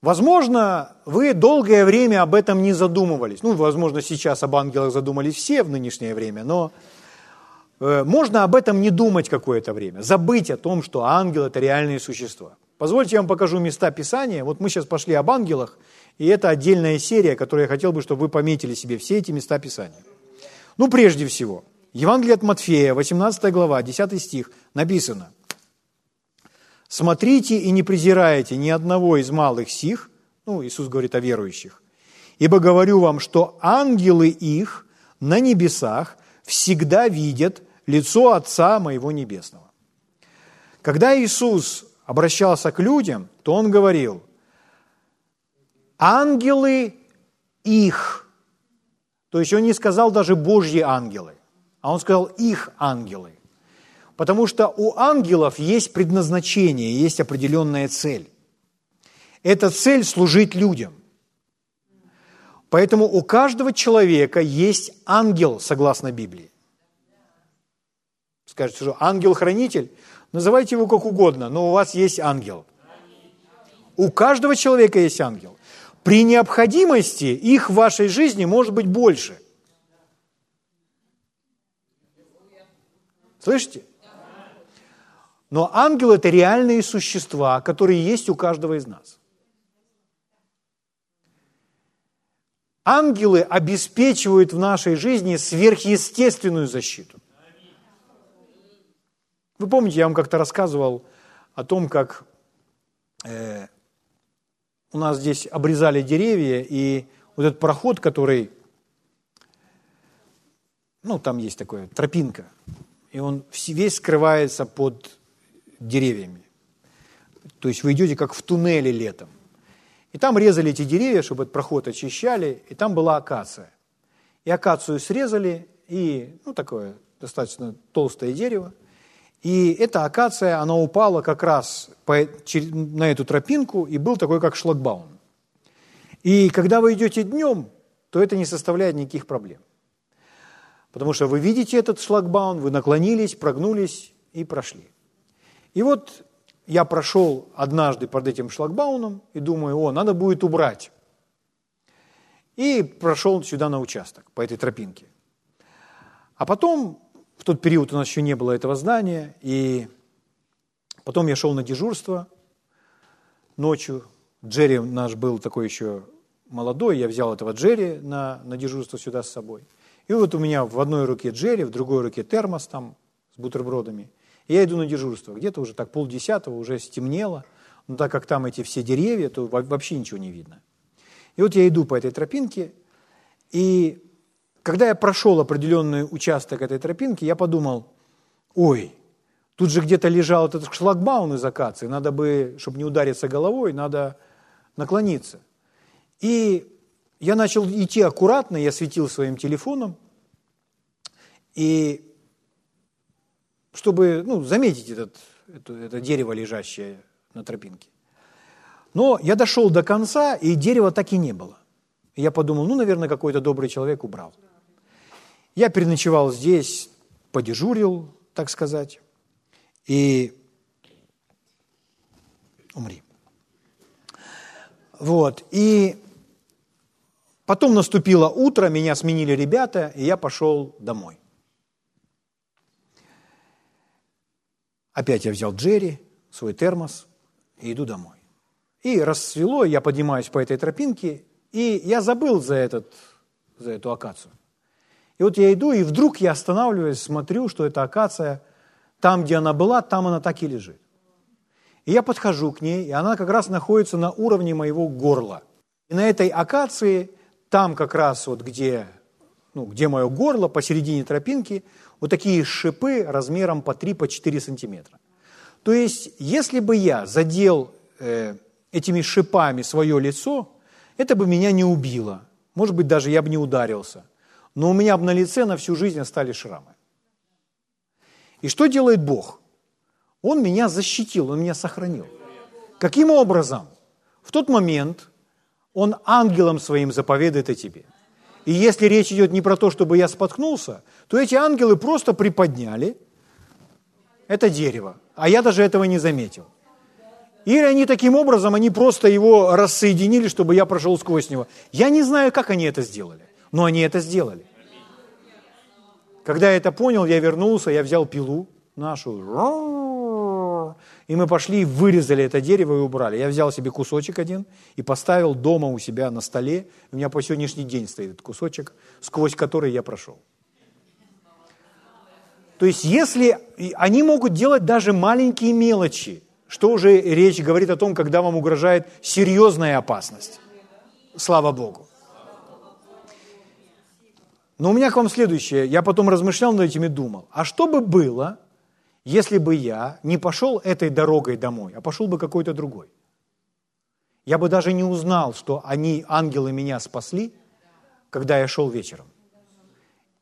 Возможно, вы долгое время об этом не задумывались. Ну, возможно, сейчас об ангелах задумались все в нынешнее время, но э, можно об этом не думать какое-то время, забыть о том, что ангел – это реальные существа. Позвольте я вам покажу места Писания. Вот мы сейчас пошли об ангелах, и это отдельная серия, которую я хотел бы, чтобы вы пометили себе все эти места Писания. Ну, прежде всего, Евангелие от Матфея, 18 глава, 10 стих, написано – Смотрите и не презирайте ни одного из малых сих, Ну, Иисус говорит о верующих. «Ибо говорю вам, что ангелы их на небесах всегда видят лицо Отца Моего Небесного». Когда Иисус обращался к людям, то Он говорил, ангелы их, то есть Он не сказал даже Божьи ангелы, а Он сказал их ангелы. Потому что у ангелов есть предназначение, есть определенная цель. Эта цель – служить людям. Поэтому у каждого человека есть ангел, согласно Библии. Скажете, что ангел-хранитель? Называйте его как угодно, но у вас есть ангел. У каждого человека есть ангел. При необходимости их в вашей жизни может быть больше. Слышите? Но ангелы – это реальные существа, которые есть у каждого из нас. Ангелы обеспечивают в нашей жизни сверхъестественную защиту. Вы помните, я вам как-то рассказывал о том, как э, у нас здесь обрезали деревья, и вот этот проход, который, ну, там есть такая тропинка, и он весь скрывается под деревьями. То есть вы идете как в туннеле летом. И там резали эти деревья, чтобы этот проход очищали, и там была акация. И акацию срезали, и, ну, такое достаточно толстое дерево. И эта акация, она упала как раз по, на эту тропинку, и был такой, как шлагбаум. И когда вы идете днем, то это не составляет никаких проблем. Потому что вы видите этот шлагбаум, вы наклонились, прогнулись и прошли. И вот я прошел однажды под этим шлагбауном и думаю, о, надо будет убрать. И прошел сюда на участок, по этой тропинке. А потом, в тот период у нас еще не было этого здания, и потом я шел на дежурство ночью. Джерри наш был такой еще молодой, я взял этого Джерри на, на дежурство сюда с собой. И вот у меня в одной руке Джерри, в другой руке термос там с бутербродами – я иду на дежурство, где-то уже так полдесятого, уже стемнело, но так как там эти все деревья, то вообще ничего не видно. И вот я иду по этой тропинке, и когда я прошел определенный участок этой тропинки, я подумал, ой, тут же где-то лежал этот шлагбаум из акации, надо бы, чтобы не удариться головой, надо наклониться. И я начал идти аккуратно, я светил своим телефоном, и чтобы ну, заметить этот, это, это дерево, лежащее на тропинке. Но я дошел до конца, и дерева так и не было. Я подумал, ну, наверное, какой-то добрый человек убрал. Я переночевал здесь, подежурил, так сказать, и умри. Вот, и потом наступило утро, меня сменили ребята, и я пошел домой. Опять я взял Джерри, свой термос и иду домой. И рассвело, я поднимаюсь по этой тропинке, и я забыл за, этот, за эту акацию. И вот я иду, и вдруг я останавливаюсь, смотрю, что эта акация, там, где она была, там она так и лежит. И я подхожу к ней, и она как раз находится на уровне моего горла. И на этой акации, там как раз вот где, ну, где мое горло, посередине тропинки, вот такие шипы размером по 3-4 по сантиметра. То есть, если бы я задел э, этими шипами свое лицо, это бы меня не убило. Может быть, даже я бы не ударился. Но у меня бы на лице на всю жизнь остались шрамы. И что делает Бог? Он меня защитил, Он меня сохранил. Каким образом? В тот момент Он ангелом своим заповедает о тебе – и если речь идет не про то, чтобы я споткнулся, то эти ангелы просто приподняли это дерево, а я даже этого не заметил. Или они таким образом, они просто его рассоединили, чтобы я прошел сквозь него. Я не знаю, как они это сделали, но они это сделали. Когда я это понял, я вернулся, я взял пилу нашу, и мы пошли и вырезали это дерево и убрали. Я взял себе кусочек один и поставил дома у себя на столе. У меня по сегодняшний день стоит этот кусочек, сквозь который я прошел. То есть если они могут делать даже маленькие мелочи, Что уже речь говорит о том, когда вам угрожает серьезная опасность? Слава Богу. Но у меня к вам следующее. Я потом размышлял над этим и думал. А что бы было, если бы я не пошел этой дорогой домой, а пошел бы какой-то другой? Я бы даже не узнал, что они, ангелы, меня спасли, когда я шел вечером.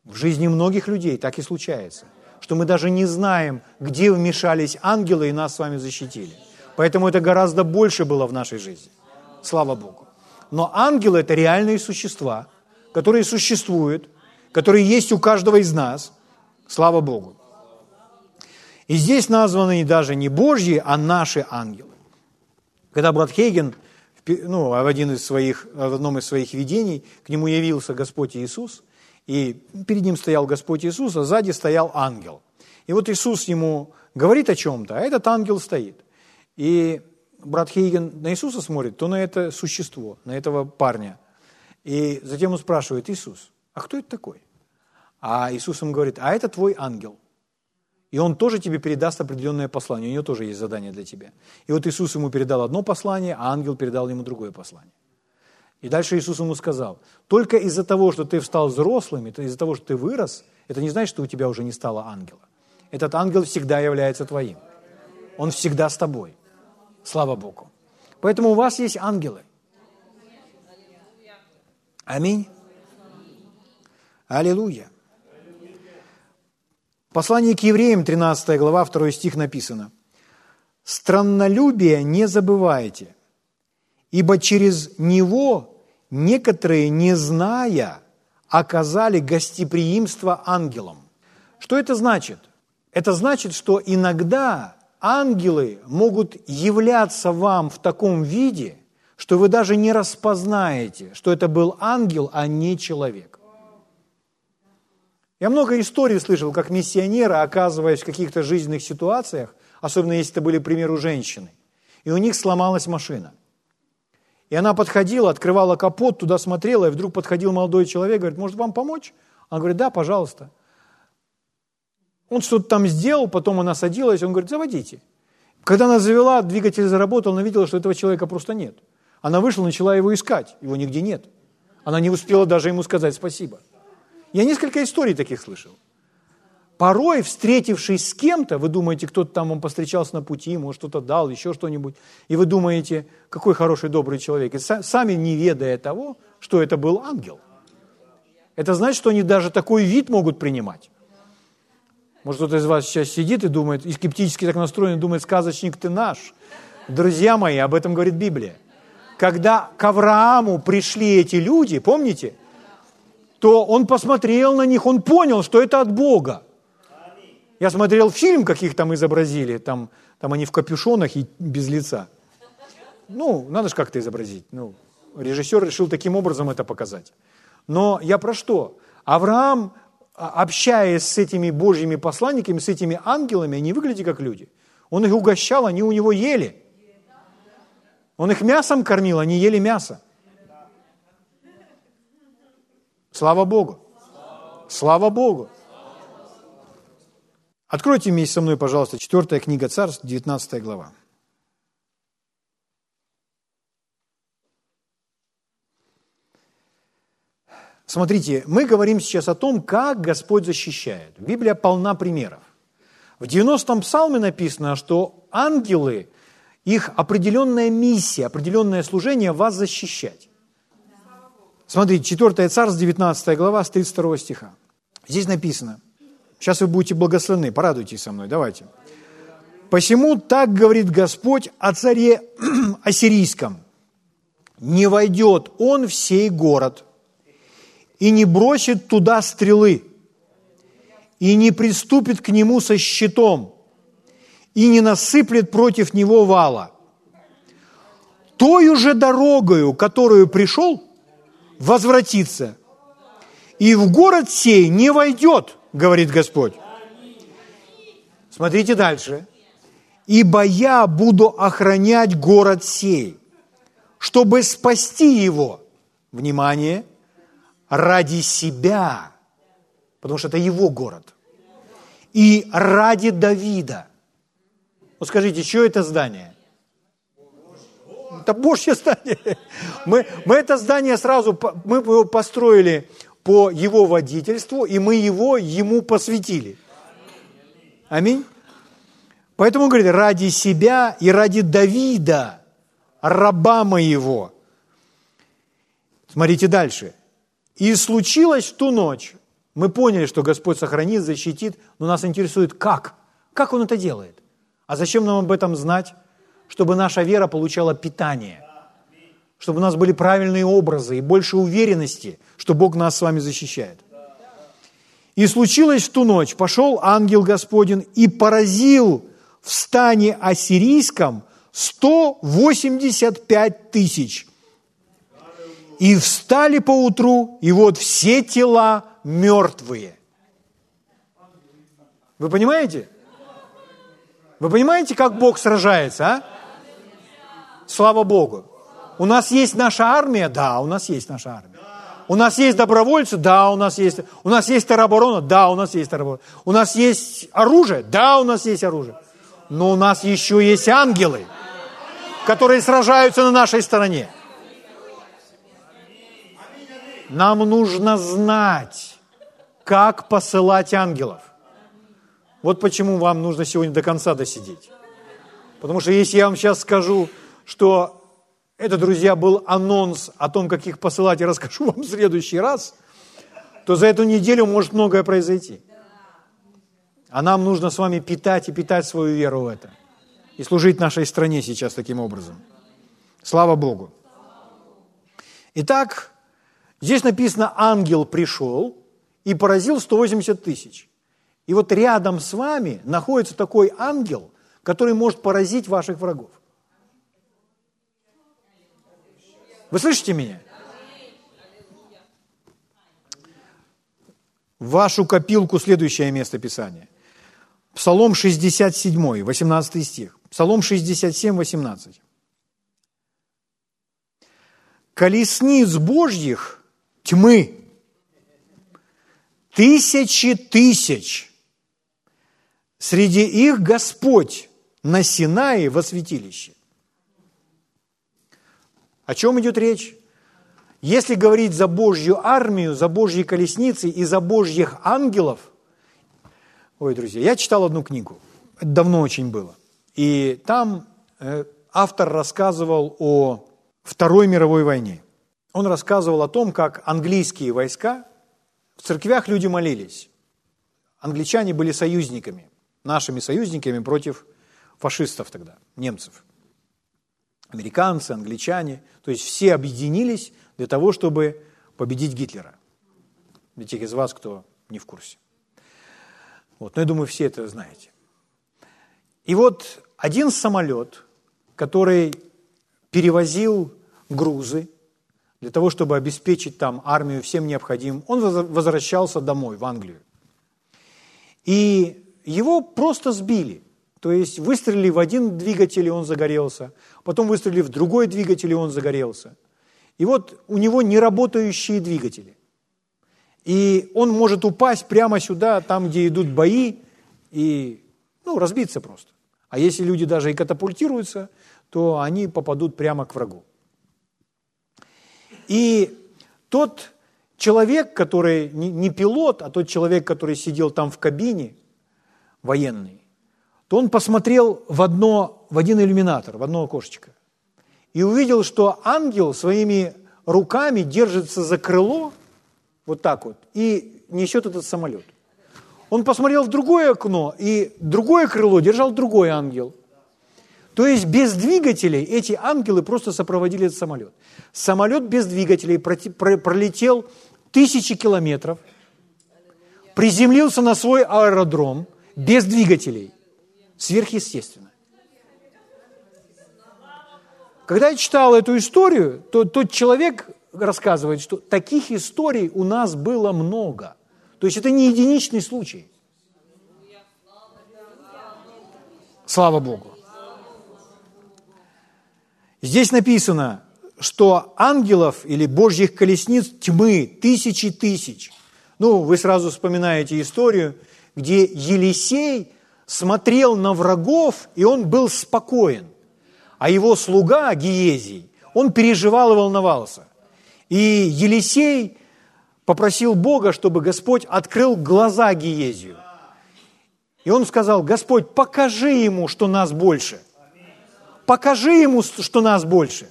В жизни многих людей так и случается, что мы даже не знаем, где вмешались ангелы и нас с вами защитили. Поэтому это гораздо больше было в нашей жизни. Слава Богу. Но ангелы – это реальные существа, которые существуют, которые есть у каждого из нас. Слава Богу. И здесь названы даже не Божьи, а наши ангелы. Когда брат Хейген ну, в, один из своих, в одном из своих видений к нему явился Господь Иисус, и перед ним стоял Господь Иисус, а сзади стоял ангел. И вот Иисус ему говорит о чем-то, а этот ангел стоит. И брат Хейген на Иисуса смотрит, то на это существо, на этого парня. И затем он спрашивает, Иисус, а кто это такой? А Иисус ему говорит, а это твой ангел. И он тоже тебе передаст определенное послание. У него тоже есть задание для тебя. И вот Иисус ему передал одно послание, а ангел передал ему другое послание. И дальше Иисус ему сказал, только из-за того, что ты стал взрослым, из-за того, что ты вырос, это не значит, что у тебя уже не стало ангела. Этот ангел всегда является твоим. Он всегда с тобой. Слава Богу. Поэтому у вас есть ангелы. Аминь. Аллилуйя. Послание к евреям, 13 глава, 2 стих написано. «Страннолюбие не забывайте, ибо через него некоторые, не зная, оказали гостеприимство ангелам». Что это значит? Это значит, что иногда ангелы могут являться вам в таком виде, что вы даже не распознаете, что это был ангел, а не человек. Я много историй слышал, как миссионеры, оказываясь в каких-то жизненных ситуациях, особенно если это были, к примеру, женщины, и у них сломалась машина. И она подходила, открывала капот, туда смотрела, и вдруг подходил молодой человек, говорит, может вам помочь? Она говорит, да, пожалуйста. Он что-то там сделал, потом она садилась, он говорит, заводите. Когда она завела, двигатель заработал, она видела, что этого человека просто нет. Она вышла, начала его искать, его нигде нет. Она не успела даже ему сказать спасибо. Я несколько историй таких слышал. Порой, встретившись с кем-то, вы думаете, кто-то там вам постречался на пути, может, что-то дал, еще что-нибудь, и вы думаете, какой хороший, добрый человек, и сами не ведая того, что это был ангел. Это значит, что они даже такой вид могут принимать. Может, кто-то из вас сейчас сидит и думает, и скептически так настроен, думает, сказочник ты наш. Друзья мои, об этом говорит Библия. Когда к Аврааму пришли эти люди, помните – то он посмотрел на них, он понял, что это от Бога. Я смотрел фильм, как их там изобразили, там, там они в капюшонах и без лица. Ну, надо же как-то изобразить. Ну, режиссер решил таким образом это показать. Но я про что? Авраам, а, общаясь с этими божьими посланниками, с этими ангелами, они выглядят как люди. Он их угощал, они у него ели. Он их мясом кормил, они ели мясо. Слава Богу. Слава Богу. Откройте вместе со мной, пожалуйста, четвертая книга Царств, 19 глава. Смотрите, мы говорим сейчас о том, как Господь защищает. Библия полна примеров. В 90-м псалме написано, что ангелы, их определенная миссия, определенное служение вас защищать. Смотрите, 4 Царств, 19 глава, с 32 стиха. Здесь написано, сейчас вы будете благословены, порадуйтесь со мной, давайте. «Посему так говорит Господь о царе Ассирийском, не войдет он в сей город, и не бросит туда стрелы, и не приступит к нему со щитом, и не насыплет против него вала. Тою же дорогою, которую пришел, возвратиться. И в город сей не войдет, говорит Господь. Смотрите дальше. Ибо я буду охранять город сей, чтобы спасти его. Внимание, ради себя, потому что это его город. И ради Давида. Вот скажите, что это здание? Это Божье здание. Мы, мы это здание сразу, мы его построили по его водительству, и мы его ему посвятили. Аминь. Поэтому он говорит, ради себя и ради Давида, раба моего. Смотрите дальше. И случилось в ту ночь, мы поняли, что Господь сохранит, защитит, но нас интересует, как? Как Он это делает? А зачем нам об этом знать? Чтобы наша вера получала питание, чтобы у нас были правильные образы и больше уверенности, что Бог нас с вами защищает. И случилось в ту ночь, пошел ангел Господень и поразил в стане ассирийском 185 тысяч. И встали поутру, и вот все тела мертвые. Вы понимаете? Вы понимаете, как Бог сражается, а? Слава Богу. У нас есть наша армия? Да, у нас есть наша армия. У нас есть добровольцы? Да, у нас есть. У нас есть тероборона? Да, у нас есть тероборона. У нас есть оружие? Да, у нас есть оружие. Но у нас еще есть ангелы, которые сражаются на нашей стороне. Нам нужно знать, как посылать ангелов. Вот почему вам нужно сегодня до конца досидеть. Потому что если я вам сейчас скажу, что это, друзья, был анонс о том, как их посылать, я расскажу вам в следующий раз, то за эту неделю может многое произойти. А нам нужно с вами питать и питать свою веру в это. И служить нашей стране сейчас таким образом. Слава Богу. Итак, здесь написано, ангел пришел и поразил 180 тысяч. И вот рядом с вами находится такой ангел, который может поразить ваших врагов. Вы слышите меня? Вашу копилку следующее место Писания. Псалом 67, 18 стих. Псалом 67, 18. «Колесниц Божьих тьмы, тысячи тысяч, среди их Господь на Синае во святилище». О чем идет речь? Если говорить за Божью армию, за Божьи колесницы и за Божьих ангелов – Ой, друзья, я читал одну книгу, это давно очень было. И там э, автор рассказывал о Второй мировой войне. Он рассказывал о том, как английские войска, в церквях люди молились. Англичане были союзниками, нашими союзниками против фашистов тогда, немцев. Американцы, англичане, то есть все объединились для того, чтобы победить Гитлера. Для тех из вас, кто не в курсе. Вот, но я думаю, все это знаете. И вот один самолет, который перевозил грузы для того, чтобы обеспечить там армию всем необходимым, он возвращался домой, в Англию. И его просто сбили. То есть выстрелили в один двигатель, и он загорелся. Потом выстрелили в другой двигатель, и он загорелся. И вот у него неработающие двигатели. И он может упасть прямо сюда, там, где идут бои, и ну, разбиться просто. А если люди даже и катапультируются, то они попадут прямо к врагу. И тот человек, который не пилот, а тот человек, который сидел там в кабине военный, то он посмотрел в, одно, в один иллюминатор, в одно окошечко, и увидел, что ангел своими руками держится за крыло – вот так вот, и несет этот самолет. Он посмотрел в другое окно, и другое крыло держал другой ангел. То есть без двигателей эти ангелы просто сопроводили этот самолет. Самолет без двигателей пролетел тысячи километров, приземлился на свой аэродром без двигателей. Сверхъестественно. Когда я читал эту историю, то тот человек рассказывает, что таких историй у нас было много. То есть это не единичный случай. Слава Богу. Здесь написано, что ангелов или божьих колесниц тьмы тысячи тысяч. Ну, вы сразу вспоминаете историю, где Елисей смотрел на врагов, и он был спокоен. А его слуга Гиезий, он переживал и волновался. И Елисей попросил Бога, чтобы Господь открыл глаза Гиезию. И он сказал, Господь, покажи ему, что нас больше. Покажи ему, что нас больше.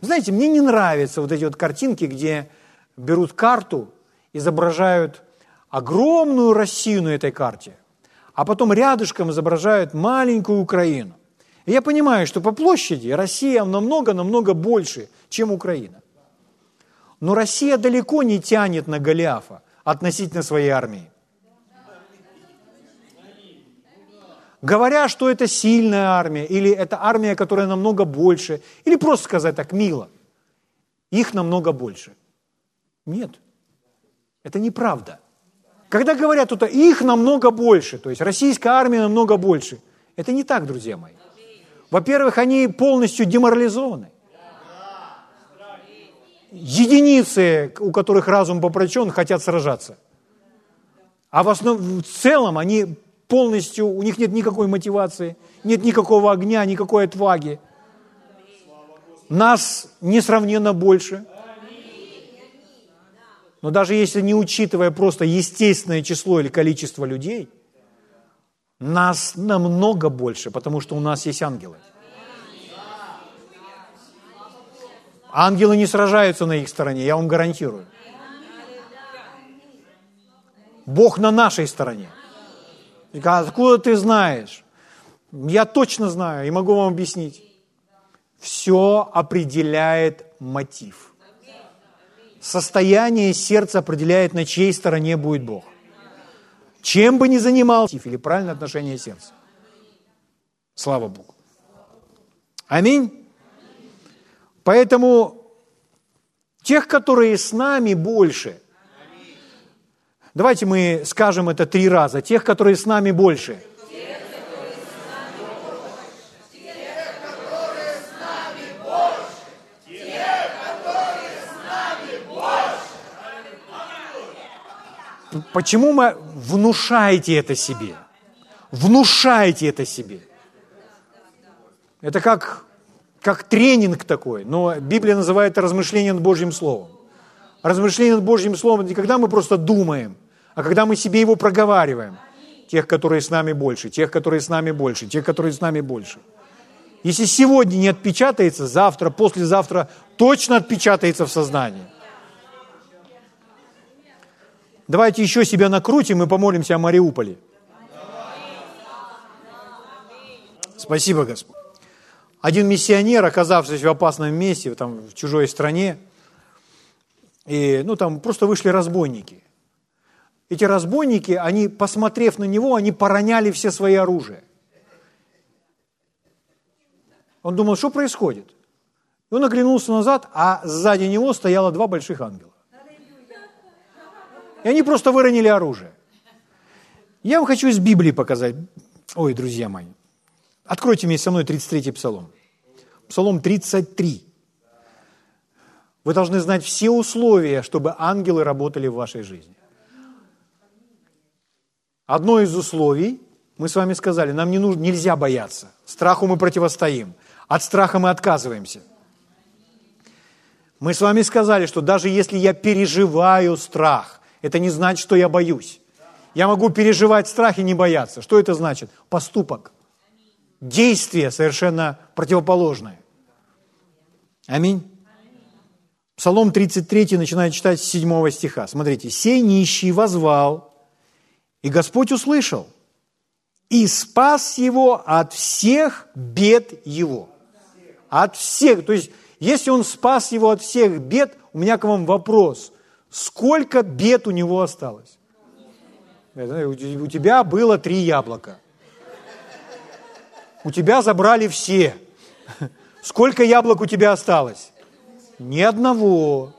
Знаете, мне не нравятся вот эти вот картинки, где берут карту, изображают огромную Россию на этой карте, а потом рядышком изображают маленькую Украину. И я понимаю, что по площади Россия намного-намного больше, чем Украина. Но Россия далеко не тянет на Голиафа относительно своей армии. Говоря, что это сильная армия, или это армия, которая намного больше, или просто сказать так мило, их намного больше. Нет, это неправда. Когда говорят тут, их намного больше, то есть российская армия намного больше, это не так, друзья мои. Во-первых, они полностью деморализованы. Единицы, у которых разум попрочен, хотят сражаться. А в, основ... в целом они полностью, у них нет никакой мотивации, нет никакого огня, никакой отваги. Нас несравненно больше. Но даже если не учитывая просто естественное число или количество людей, нас намного больше, потому что у нас есть ангелы. Ангелы не сражаются на их стороне, я вам гарантирую. Бог на нашей стороне. Откуда ты знаешь? Я точно знаю и могу вам объяснить. Все определяет мотив. Состояние сердца определяет, на чьей стороне будет Бог. Чем бы ни занимался, или правильное отношение сердца. Слава Богу. Аминь. Поэтому тех, которые с нами больше – Давайте мы скажем это три раза. Тех, которые с нами больше. Почему мы внушаете это себе? Внушаете это себе. Это как, как тренинг такой, но Библия называет это размышление над Божьим Словом. Размышление над Божьим Словом не когда мы просто думаем, а когда мы себе его проговариваем. Тех, которые с нами больше, тех, которые с нами больше, тех, которые с нами больше. Если сегодня не отпечатается, завтра, послезавтра точно отпечатается в сознании. Давайте еще себя накрутим и помолимся о Мариуполе. Спасибо, Господь. Один миссионер, оказавшись в опасном месте, там, в чужой стране, и, ну, там просто вышли разбойники – эти разбойники, они, посмотрев на него, они пороняли все свои оружия. Он думал, что происходит? И он оглянулся назад, а сзади него стояло два больших ангела. И они просто выронили оружие. Я вам хочу из Библии показать. Ой, друзья мои. Откройте мне со мной 33-й псалом. Псалом 33. Вы должны знать все условия, чтобы ангелы работали в вашей жизни. Одно из условий, мы с вами сказали, нам не нужно, нельзя бояться. Страху мы противостоим. От страха мы отказываемся. Мы с вами сказали, что даже если я переживаю страх, это не значит, что я боюсь. Я могу переживать страх и не бояться. Что это значит? Поступок. Действие совершенно противоположное. Аминь. Псалом 33 начинает читать с 7 стиха. Смотрите. «Сей нищий возвал, и Господь услышал и спас его от всех бед его. От всех. То есть, если он спас его от всех бед, у меня к вам вопрос. Сколько бед у него осталось? У тебя было три яблока. У тебя забрали все. Сколько яблок у тебя осталось? Ни одного.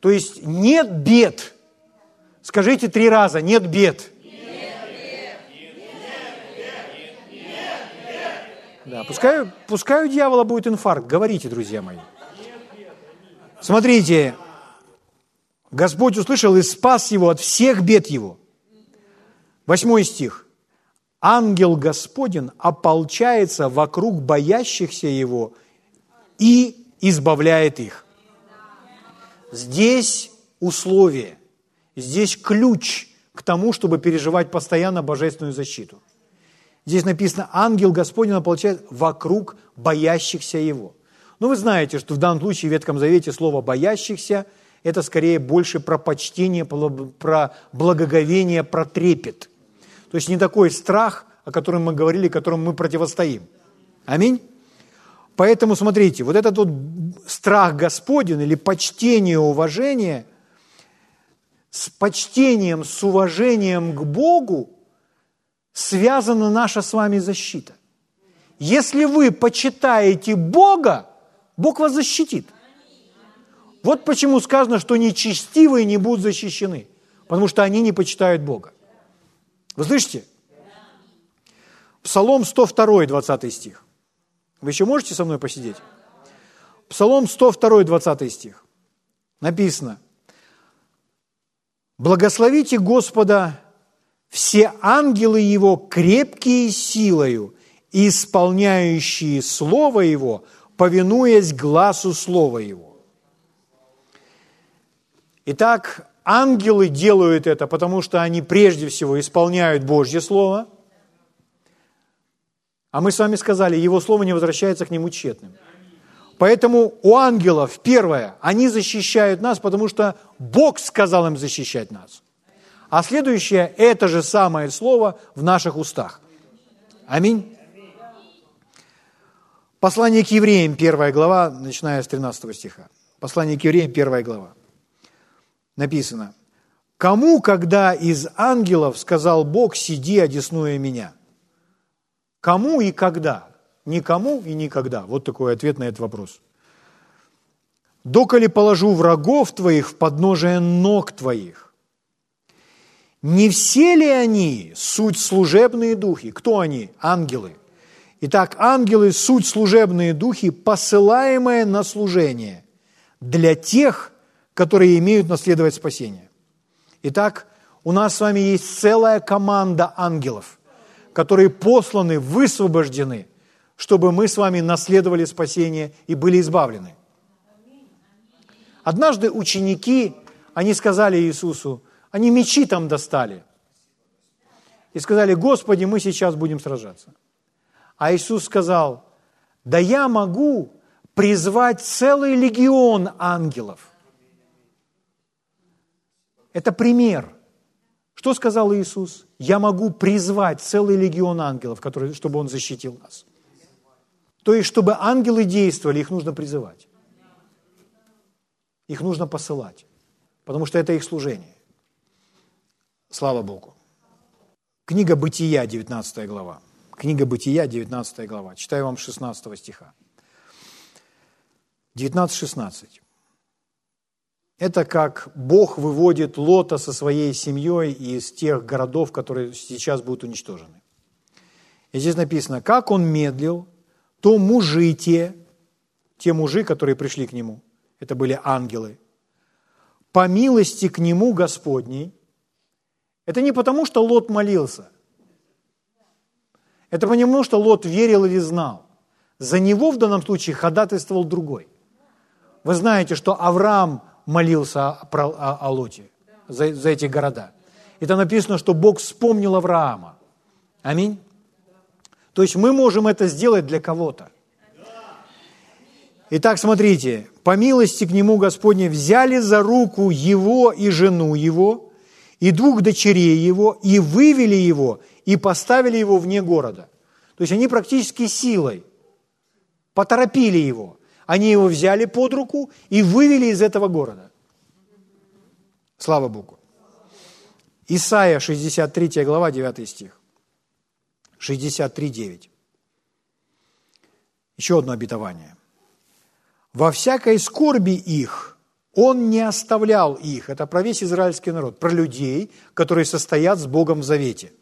То есть нет бед. Скажите три раза, нет бед. Да, пускай, пускай у дьявола будет инфаркт. Говорите, друзья мои. Смотрите, Господь услышал и спас его от всех бед его. Восьмой стих. Ангел Господень ополчается вокруг боящихся его и избавляет их. Здесь условие, здесь ключ к тому, чтобы переживать постоянно божественную защиту. Здесь написано, ангел Господень ополчает вокруг боящихся его. Но вы знаете, что в данном случае в Ветхом Завете слово «боящихся» – это скорее больше про почтение, про благоговение, про трепет. То есть не такой страх, о котором мы говорили, которому мы противостоим. Аминь. Поэтому смотрите, вот этот вот страх Господень или почтение, уважение, с почтением, с уважением к Богу связана наша с вами защита. Если вы почитаете Бога, Бог вас защитит. Вот почему сказано, что нечестивые не будут защищены, потому что они не почитают Бога. Вы слышите? Псалом 102, 20 стих. Вы еще можете со мной посидеть? Псалом 102, 20 стих. Написано, «Благословите Господа все ангелы Его, крепкие силою, исполняющие Слово Его, повинуясь глазу Слова Его». Итак, ангелы делают это, потому что они прежде всего исполняют Божье Слово – а мы с вами сказали, Его Слово не возвращается к Нему тщетным. Поэтому у ангелов, первое, они защищают нас, потому что Бог сказал им защищать нас. А следующее – это же самое слово в наших устах. Аминь. Послание к евреям, первая глава, начиная с 13 стиха. Послание к евреям, первая глава. Написано, «Кому, когда из ангелов сказал Бог, сиди, одесную меня?» Кому и когда? Никому и никогда. Вот такой ответ на этот вопрос. «Доколи положу врагов твоих в подножие ног твоих». Не все ли они суть служебные духи? Кто они? Ангелы. Итак, ангелы – суть служебные духи, посылаемые на служение для тех, которые имеют наследовать спасение. Итак, у нас с вами есть целая команда ангелов – которые посланы, высвобождены, чтобы мы с вами наследовали спасение и были избавлены. Однажды ученики, они сказали Иисусу, они мечи там достали. И сказали, Господи, мы сейчас будем сражаться. А Иисус сказал, да я могу призвать целый легион ангелов. Это пример. Что сказал Иисус? Я могу призвать целый легион ангелов, который, чтобы он защитил нас. То есть, чтобы ангелы действовали, их нужно призывать. Их нужно посылать, потому что это их служение. Слава Богу. Книга Бытия, 19 глава. Книга Бытия, 19 глава. Читаю вам 16 стиха. 19-16. Это как Бог выводит Лота со своей семьей из тех городов, которые сейчас будут уничтожены. И здесь написано, как он медлил, то мужи те, те мужи, которые пришли к нему, это были ангелы, по милости к нему Господней, это не потому, что Лот молился, это потому, что Лот верил или знал. За него в данном случае ходатайствовал другой. Вы знаете, что Авраам молился про, о, о Лоте, за, за эти города. И там написано, что Бог вспомнил Авраама. Аминь. То есть мы можем это сделать для кого-то. Итак, смотрите, по милости к нему Господне взяли за руку его и жену его, и двух дочерей его, и вывели его, и поставили его вне города. То есть они практически силой поторопили его. Они его взяли под руку и вывели из этого города. Слава Богу. Исайя, 63 глава, 9 стих. 63, 9. Еще одно обетование. «Во всякой скорби их он не оставлял их». Это про весь израильский народ, про людей, которые состоят с Богом в завете.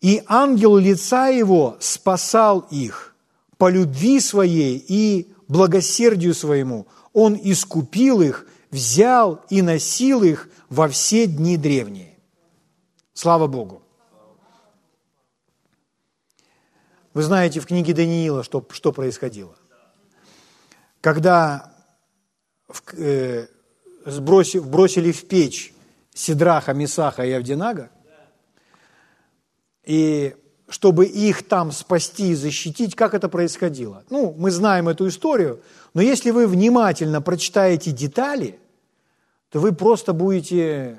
«И ангел лица его спасал их, по любви своей и благосердию своему он искупил их, взял и носил их во все дни древние. Слава Богу. Вы знаете в книге Даниила, что, что происходило. Когда в, э, сброси, бросили в печь Сидраха, Месаха и Авдинага, и чтобы их там спасти и защитить, как это происходило. Ну, мы знаем эту историю, но если вы внимательно прочитаете детали, то вы просто будете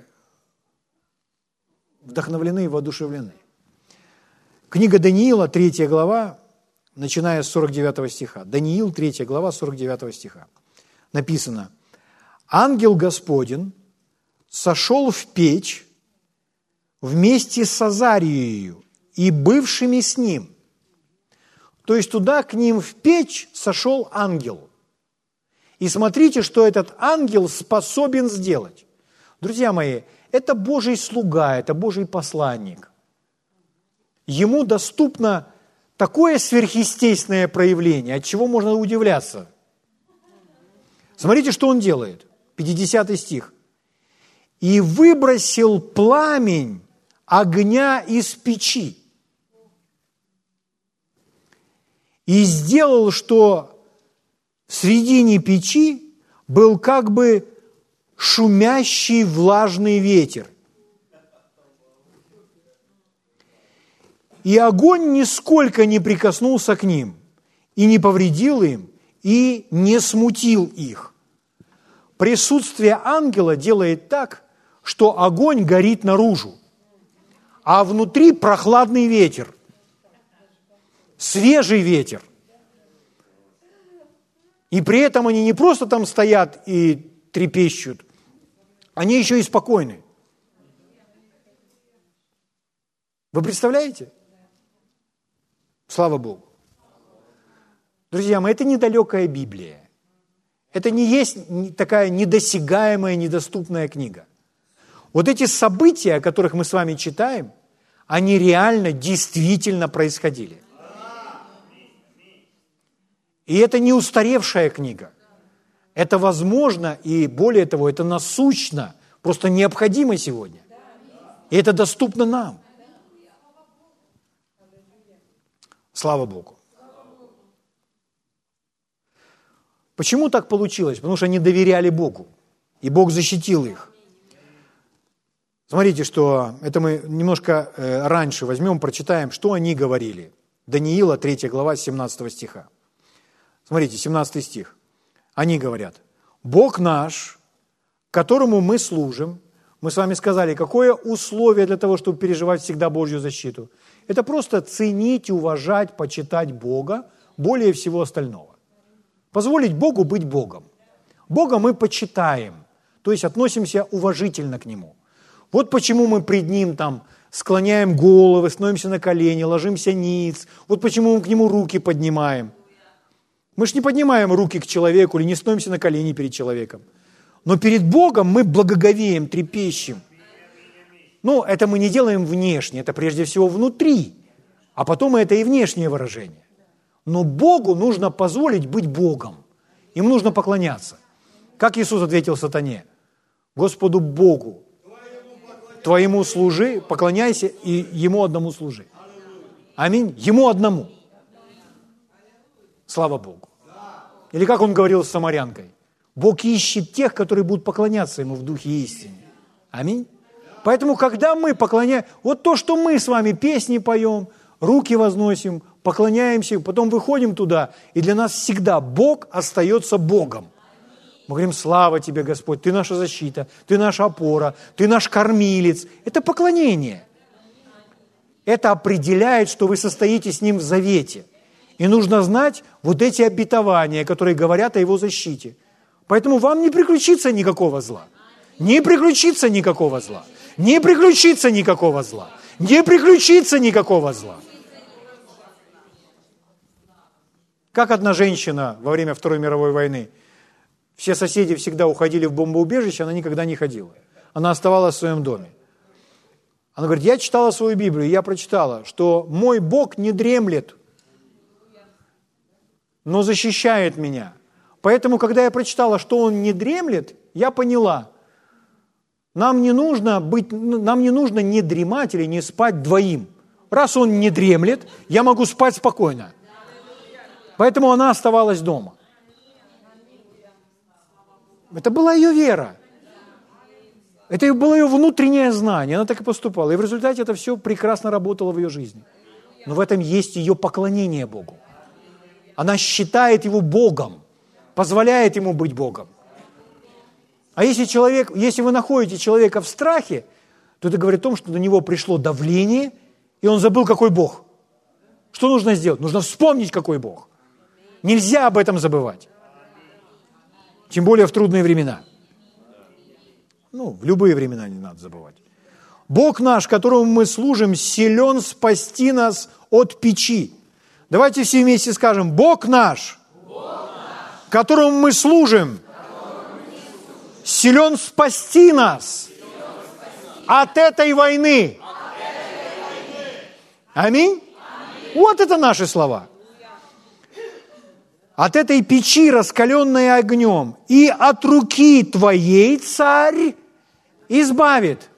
вдохновлены и воодушевлены. Книга Даниила, 3 глава, начиная с 49 стиха. Даниил, 3 глава, 49 стиха. Написано, «Ангел Господень сошел в печь вместе с Азарией и бывшими с ним». То есть туда к ним в печь сошел ангел. И смотрите, что этот ангел способен сделать. Друзья мои, это Божий слуга, это Божий посланник. Ему доступно такое сверхъестественное проявление, от чего можно удивляться. Смотрите, что он делает. 50 стих. «И выбросил пламень огня из печи, и сделал, что в середине печи был как бы шумящий влажный ветер. И огонь нисколько не прикоснулся к ним, и не повредил им, и не смутил их. Присутствие ангела делает так, что огонь горит наружу, а внутри прохладный ветер, свежий ветер – и при этом они не просто там стоят и трепещут, они еще и спокойны. Вы представляете? Слава Богу. Друзья мои, это недалекая Библия. Это не есть такая недосягаемая, недоступная книга. Вот эти события, о которых мы с вами читаем, они реально, действительно происходили. И это не устаревшая книга. Это возможно, и более того, это насущно, просто необходимо сегодня. И это доступно нам. Слава Богу. Почему так получилось? Потому что они доверяли Богу, и Бог защитил их. Смотрите, что это мы немножко э, раньше возьмем, прочитаем, что они говорили. Даниила, 3 глава, 17 стиха. Смотрите, 17 стих. Они говорят, Бог наш, которому мы служим, мы с вами сказали, какое условие для того, чтобы переживать всегда Божью защиту? Это просто ценить, уважать, почитать Бога более всего остального. Позволить Богу быть Богом. Бога мы почитаем, то есть относимся уважительно к Нему. Вот почему мы пред Ним там склоняем головы, становимся на колени, ложимся ниц. Вот почему мы к Нему руки поднимаем. Мы же не поднимаем руки к человеку или не становимся на колени перед человеком. Но перед Богом мы благоговеем, трепещем. Ну, это мы не делаем внешне, это прежде всего внутри, а потом это и внешнее выражение. Но Богу нужно позволить быть Богом. Ему нужно поклоняться. Как Иисус ответил сатане? Господу Богу, твоему служи, поклоняйся и Ему одному служи. Аминь. Ему одному. Слава Богу. Или как он говорил с самарянкой? Бог ищет тех, которые будут поклоняться Ему в духе истины. Аминь. Поэтому, когда мы поклоняем, вот то, что мы с вами песни поем, руки возносим, поклоняемся, потом выходим туда, и для нас всегда Бог остается Богом. Мы говорим, слава тебе, Господь, ты наша защита, ты наша опора, ты наш кормилец. Это поклонение. Это определяет, что вы состоите с Ним в завете – и нужно знать вот эти обетования, которые говорят о его защите. Поэтому вам не приключится никакого зла. Не приключится никакого зла. Не приключится никакого зла. Не приключится никакого зла. Как одна женщина во время Второй мировой войны, все соседи всегда уходили в бомбоубежище, она никогда не ходила. Она оставалась в своем доме. Она говорит, я читала свою Библию, я прочитала, что мой Бог не дремлет – но защищает меня. Поэтому, когда я прочитала, что он не дремлет я поняла. Нам не нужно быть, нам не нужно не дремать или не спать двоим. Раз он не дремлет, я могу спать спокойно. Поэтому она оставалась дома. Это была ее вера. Это было ее внутреннее знание. Она так и поступала. И в результате это все прекрасно работало в ее жизни. Но в этом есть ее поклонение Богу. Она считает его Богом, позволяет ему быть Богом. А если, человек, если вы находите человека в страхе, то это говорит о том, что на него пришло давление, и он забыл, какой Бог. Что нужно сделать? Нужно вспомнить, какой Бог. Нельзя об этом забывать. Тем более в трудные времена. Ну, в любые времена не надо забывать. Бог наш, которому мы служим, силен спасти нас от печи. Давайте все вместе скажем, Бог наш, Бог наш которому мы служим, силен спасти нас от этой войны. Аминь? Вот это наши слова от этой печи, раскаленной огнем, и от руки твоей царь избавит.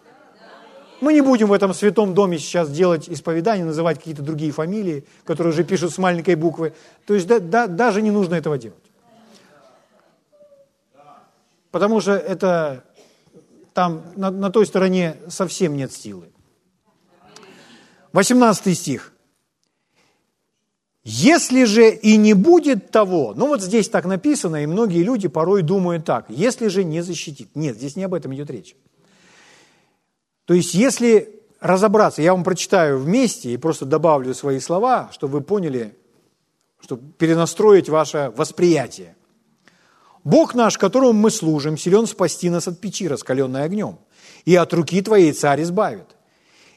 Мы не будем в этом святом доме сейчас делать исповедание, называть какие-то другие фамилии, которые уже пишут с маленькой буквы. То есть да, да, даже не нужно этого делать. Потому что это там на, на той стороне совсем нет силы. 18 стих. Если же и не будет того, ну вот здесь так написано, и многие люди порой думают так, если же не защитит. Нет, здесь не об этом идет речь. То есть если разобраться, я вам прочитаю вместе и просто добавлю свои слова, чтобы вы поняли, чтобы перенастроить ваше восприятие. Бог наш, которому мы служим, силен спасти нас от печи, раскаленной огнем, и от руки твоей царь избавит.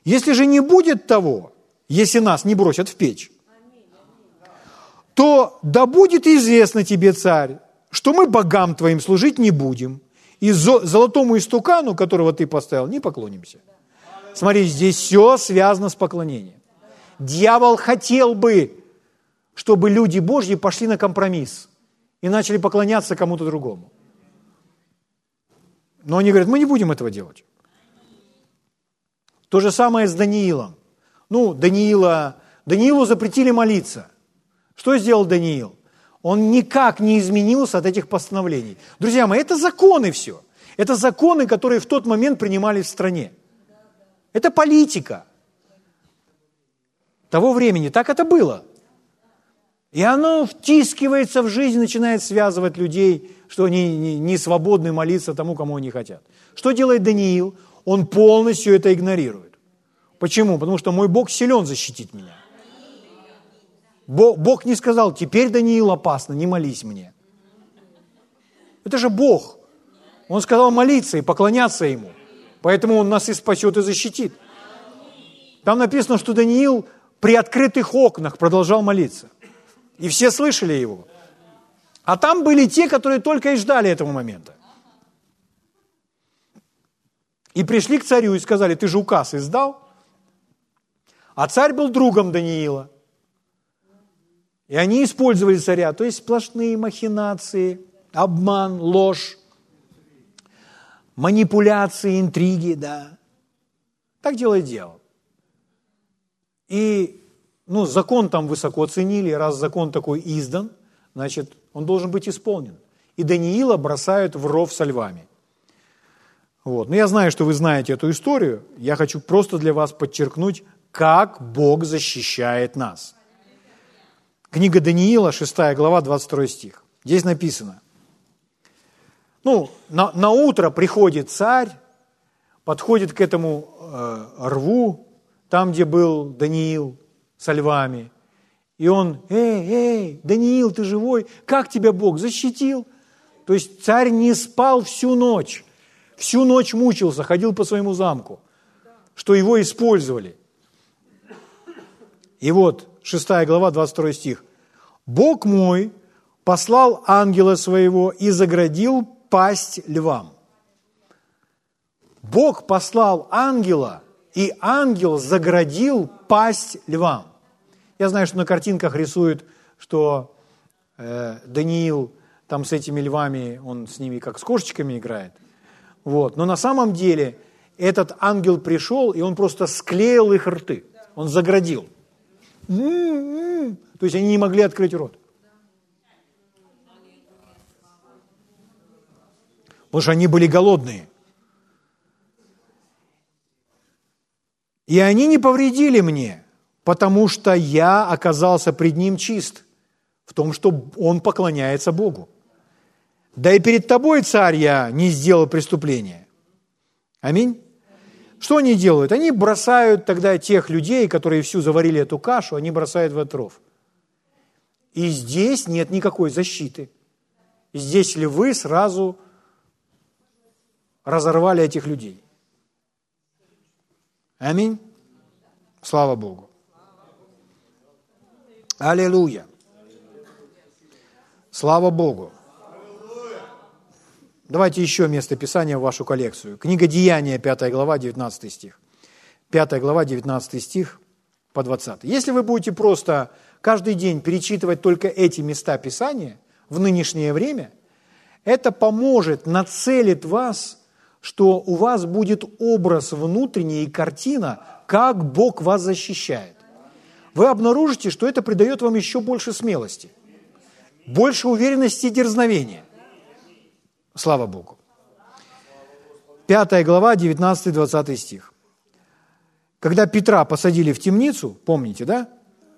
Если же не будет того, если нас не бросят в печь, то да будет известно тебе, царь, что мы богам твоим служить не будем, и золотому истукану, которого ты поставил, не поклонимся. Смотри, здесь все связано с поклонением. Дьявол хотел бы, чтобы люди Божьи пошли на компромисс и начали поклоняться кому-то другому. Но они говорят, мы не будем этого делать. То же самое с Даниилом. Ну, Даниила, Даниилу запретили молиться. Что сделал Даниил? Он никак не изменился от этих постановлений. Друзья мои, это законы все. Это законы, которые в тот момент принимались в стране. Это политика того времени. Так это было. И оно втискивается в жизнь, начинает связывать людей, что они не свободны молиться тому, кому они хотят. Что делает Даниил? Он полностью это игнорирует. Почему? Потому что мой Бог силен защитить меня. Бог не сказал, теперь, Даниил, опасно, не молись мне. Это же Бог. Он сказал молиться и поклоняться Ему. Поэтому Он нас и спасет, и защитит. Там написано, что Даниил при открытых окнах продолжал молиться. И все слышали его. А там были те, которые только и ждали этого момента. И пришли к царю и сказали, ты же указ издал? А царь был другом Даниила. И они использовали царя, то есть сплошные махинации, обман, ложь, манипуляции, интриги, да. Так делает дьявол. И ну, закон там высоко ценили, раз закон такой издан, значит, он должен быть исполнен. И Даниила бросают в ров со львами. Вот. Но я знаю, что вы знаете эту историю. Я хочу просто для вас подчеркнуть, как Бог защищает нас – Книга Даниила, 6 глава, 22 стих. Здесь написано. Ну, на, на утро приходит царь, подходит к этому э, рву, там, где был Даниил со львами, и он, эй, эй, Даниил, ты живой? Как тебя Бог защитил? То есть царь не спал всю ночь, всю ночь мучился, ходил по своему замку, что его использовали. И вот 6 глава, 22 стих. «Бог мой послал ангела своего и заградил пасть львам». Бог послал ангела, и ангел заградил пасть львам. Я знаю, что на картинках рисуют, что э, Даниил там с этими львами, он с ними как с кошечками играет. Вот. Но на самом деле этот ангел пришел, и он просто склеил их рты. Он заградил. М-м-м. То есть они не могли открыть рот. Потому что они были голодные. И они не повредили мне, потому что я оказался пред ним чист в том, что он поклоняется Богу. Да и перед тобой, царь, я не сделал преступления. Аминь. Что они делают? Они бросают тогда тех людей, которые всю заварили эту кашу, они бросают в отров. И здесь нет никакой защиты. Здесь ли вы сразу разорвали этих людей. Аминь. Слава Богу. Аллилуйя. Слава Богу. Давайте еще место Писания в вашу коллекцию. Книга Деяния, 5 глава, 19 стих. 5 глава, 19 стих по 20. Если вы будете просто каждый день перечитывать только эти места Писания в нынешнее время, это поможет, нацелит вас, что у вас будет образ внутренний и картина, как Бог вас защищает. Вы обнаружите, что это придает вам еще больше смелости, больше уверенности и дерзновения. Слава Богу. Пятая глава, 19-20 стих. Когда Петра посадили в темницу, помните, да?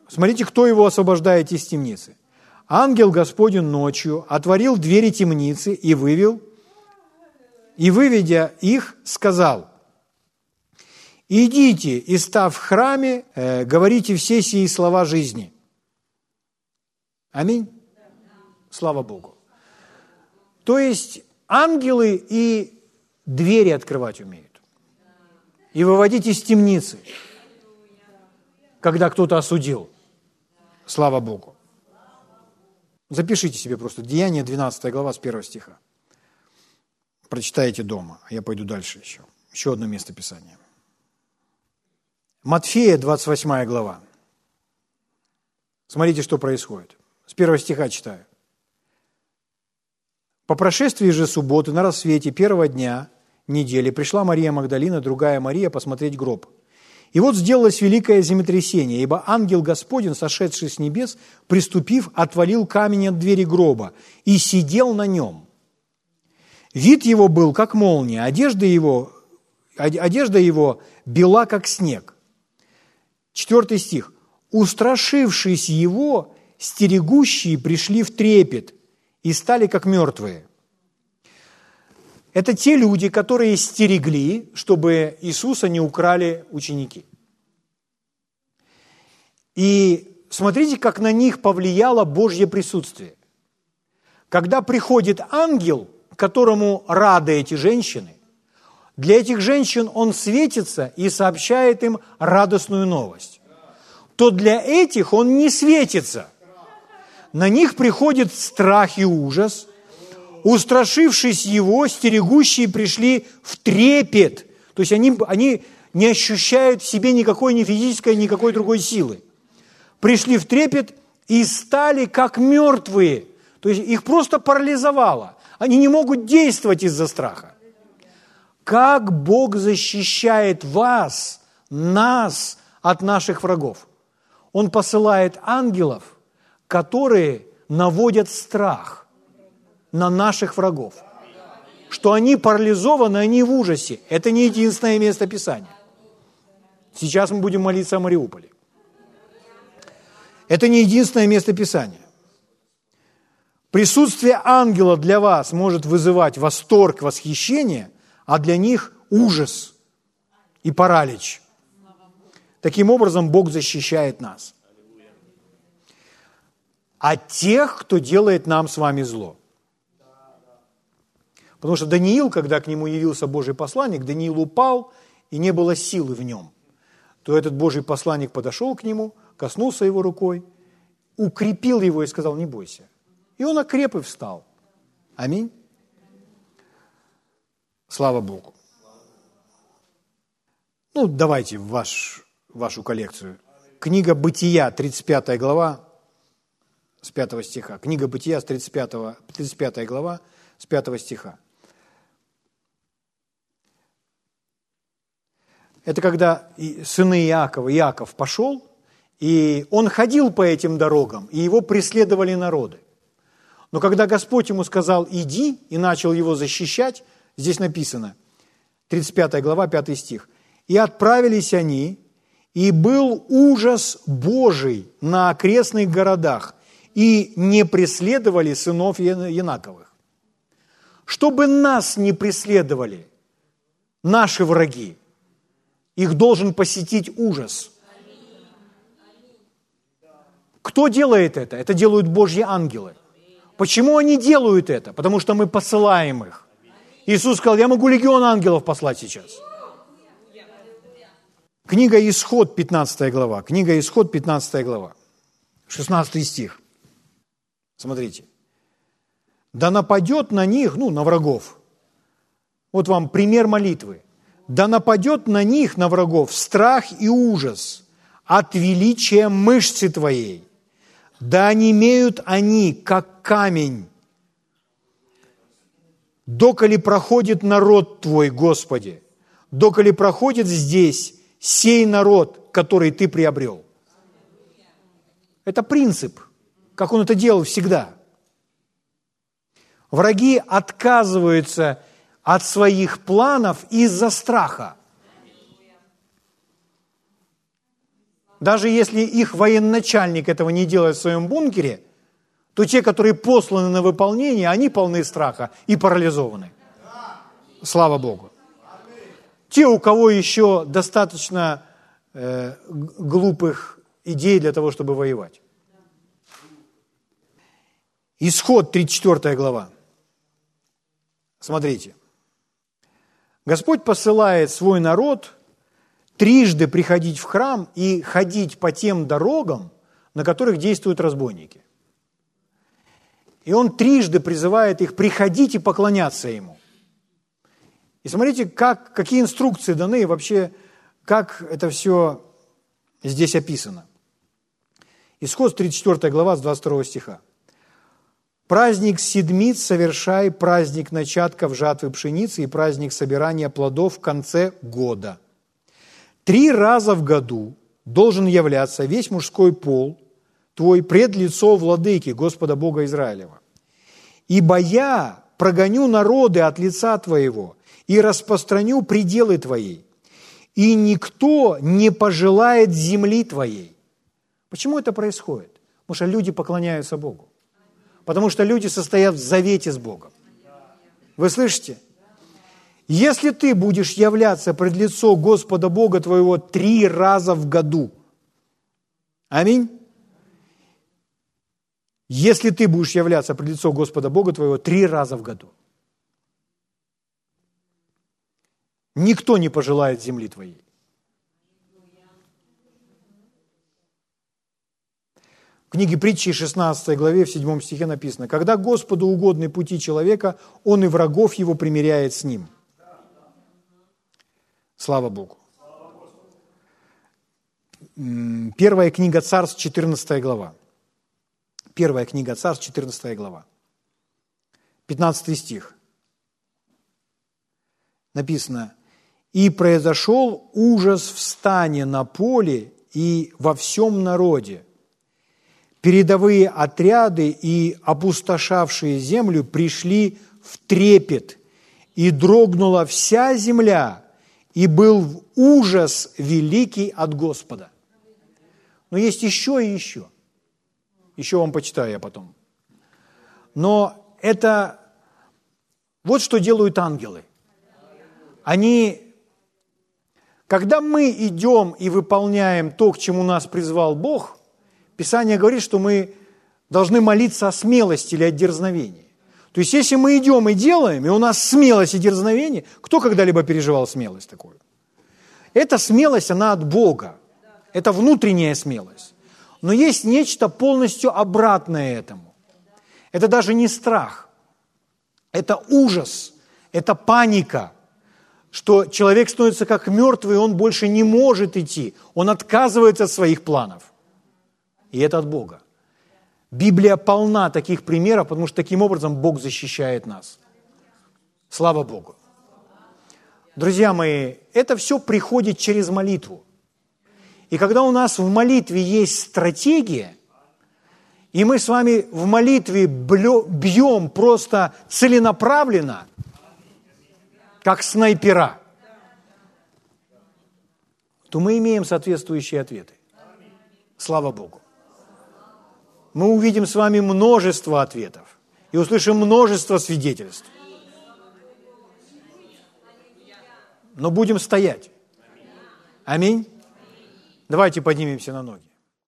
Смотрите, кто его освобождает из темницы. Ангел Господень ночью отворил двери темницы и вывел, и, выведя их, сказал, «Идите и, став в храме, э, говорите все сии слова жизни». Аминь. Слава Богу. То есть ангелы и двери открывать умеют. И выводить из темницы, когда кто-то осудил. Слава Богу. Запишите себе просто Деяние 12 глава с 1 стиха. Прочитайте дома, а я пойду дальше еще. Еще одно место Писания. Матфея, 28 глава. Смотрите, что происходит. С первого стиха читаю. По прошествии же субботы на рассвете первого дня недели пришла Мария Магдалина, другая Мария, посмотреть гроб. И вот сделалось великое землетрясение, ибо ангел Господень, сошедший с небес, приступив, отвалил камень от двери гроба и сидел на нем. Вид его был, как молния, одежда его, одежда его бела, как снег. Четвертый стих. «Устрашившись его, стерегущие пришли в трепет, и стали как мертвые. Это те люди, которые стерегли, чтобы Иисуса не украли ученики. И смотрите, как на них повлияло Божье присутствие. Когда приходит ангел, которому рады эти женщины, для этих женщин он светится и сообщает им радостную новость, то для этих он не светится – на них приходит страх и ужас. Устрашившись его, стерегущие пришли в трепет. То есть они, они не ощущают в себе никакой ни физической, никакой другой силы. Пришли в трепет и стали как мертвые. То есть их просто парализовало. Они не могут действовать из-за страха. Как Бог защищает вас, нас от наших врагов? Он посылает ангелов, которые наводят страх на наших врагов. Что они парализованы, они в ужасе. Это не единственное место Писания. Сейчас мы будем молиться о Мариуполе. Это не единственное место Писания. Присутствие ангела для вас может вызывать восторг, восхищение, а для них ужас и паралич. Таким образом, Бог защищает нас а тех, кто делает нам с вами зло. Потому что Даниил, когда к нему явился Божий посланник, Даниил упал, и не было силы в нем. То этот Божий посланник подошел к нему, коснулся его рукой, укрепил его и сказал, не бойся. И он окреп и встал. Аминь. Слава Богу. Ну, давайте в ваш, вашу коллекцию. Книга «Бытия», 35 глава, с 5 стиха. Книга Бытия с 35, 35 глава с 5 стиха. Это когда сыны Иакова, Иаков пошел, и он ходил по этим дорогам, и его преследовали народы. Но когда Господь ему сказал «иди» и начал его защищать, здесь написано, 35 глава, 5 стих, «И отправились они, и был ужас Божий на окрестных городах, и не преследовали сынов Янаковых. Чтобы нас не преследовали наши враги, их должен посетить ужас. Кто делает это? Это делают Божьи ангелы. Почему они делают это? Потому что мы посылаем их. Иисус сказал, я могу легион ангелов послать сейчас. Книга Исход, 15 глава. Книга Исход, 15 глава. 16 стих. Смотрите. Да нападет на них, ну, на врагов. Вот вам пример молитвы. Да нападет на них, на врагов, страх и ужас от величия мышцы твоей. Да онемеют они, как камень. Доколи проходит народ Твой, Господи, доколи проходит здесь сей народ, который Ты приобрел. Это принцип – как он это делал всегда. Враги отказываются от своих планов из-за страха. Даже если их военачальник этого не делает в своем бункере, то те, которые посланы на выполнение, они полны страха и парализованы. Слава Богу. Те, у кого еще достаточно э, глупых идей для того, чтобы воевать. Исход 34 глава. Смотрите. Господь посылает свой народ трижды приходить в храм и ходить по тем дорогам, на которых действуют разбойники. И он трижды призывает их приходить и поклоняться ему. И смотрите, как, какие инструкции даны и вообще, как это все здесь описано. Исход 34 глава с 22 стиха. Праздник седмиц совершай, праздник начатков жатвы пшеницы и праздник собирания плодов в конце года. Три раза в году должен являться весь мужской пол твой пред лицо владыки Господа Бога Израилева. Ибо я прогоню народы от лица твоего и распространю пределы твои, и никто не пожелает земли твоей. Почему это происходит? Потому что люди поклоняются Богу. Потому что люди состоят в завете с Богом. Вы слышите? Если ты будешь являться пред лицо Господа Бога твоего три раза в году, аминь, если ты будешь являться пред лицо Господа Бога твоего три раза в году, никто не пожелает земли твоей. Книге притчи 16 главе в 7 стихе написано, «Когда Господу угодны пути человека, он и врагов его примиряет с ним». Слава Богу. Первая книга Царств, 14 глава. Первая книга Царств, 14 глава. 15 стих. Написано, «И произошел ужас в стане на поле и во всем народе, передовые отряды и опустошавшие землю пришли в трепет, и дрогнула вся земля, и был ужас великий от Господа. Но есть еще и еще. Еще вам почитаю я потом. Но это вот что делают ангелы. Они, когда мы идем и выполняем то, к чему нас призвал Бог – Писание говорит, что мы должны молиться о смелости или о дерзновении. То есть, если мы идем и делаем, и у нас смелость и дерзновение, кто когда-либо переживал смелость такую? Эта смелость, она от Бога. Это внутренняя смелость. Но есть нечто полностью обратное этому. Это даже не страх. Это ужас. Это паника. Что человек становится как мертвый, и он больше не может идти. Он отказывается от своих планов и это от Бога. Библия полна таких примеров, потому что таким образом Бог защищает нас. Слава Богу. Друзья мои, это все приходит через молитву. И когда у нас в молитве есть стратегия, и мы с вами в молитве бьем просто целенаправленно, как снайпера, то мы имеем соответствующие ответы. Слава Богу. Мы увидим с вами множество ответов и услышим множество свидетельств. Но будем стоять. Аминь. Давайте поднимемся на ноги.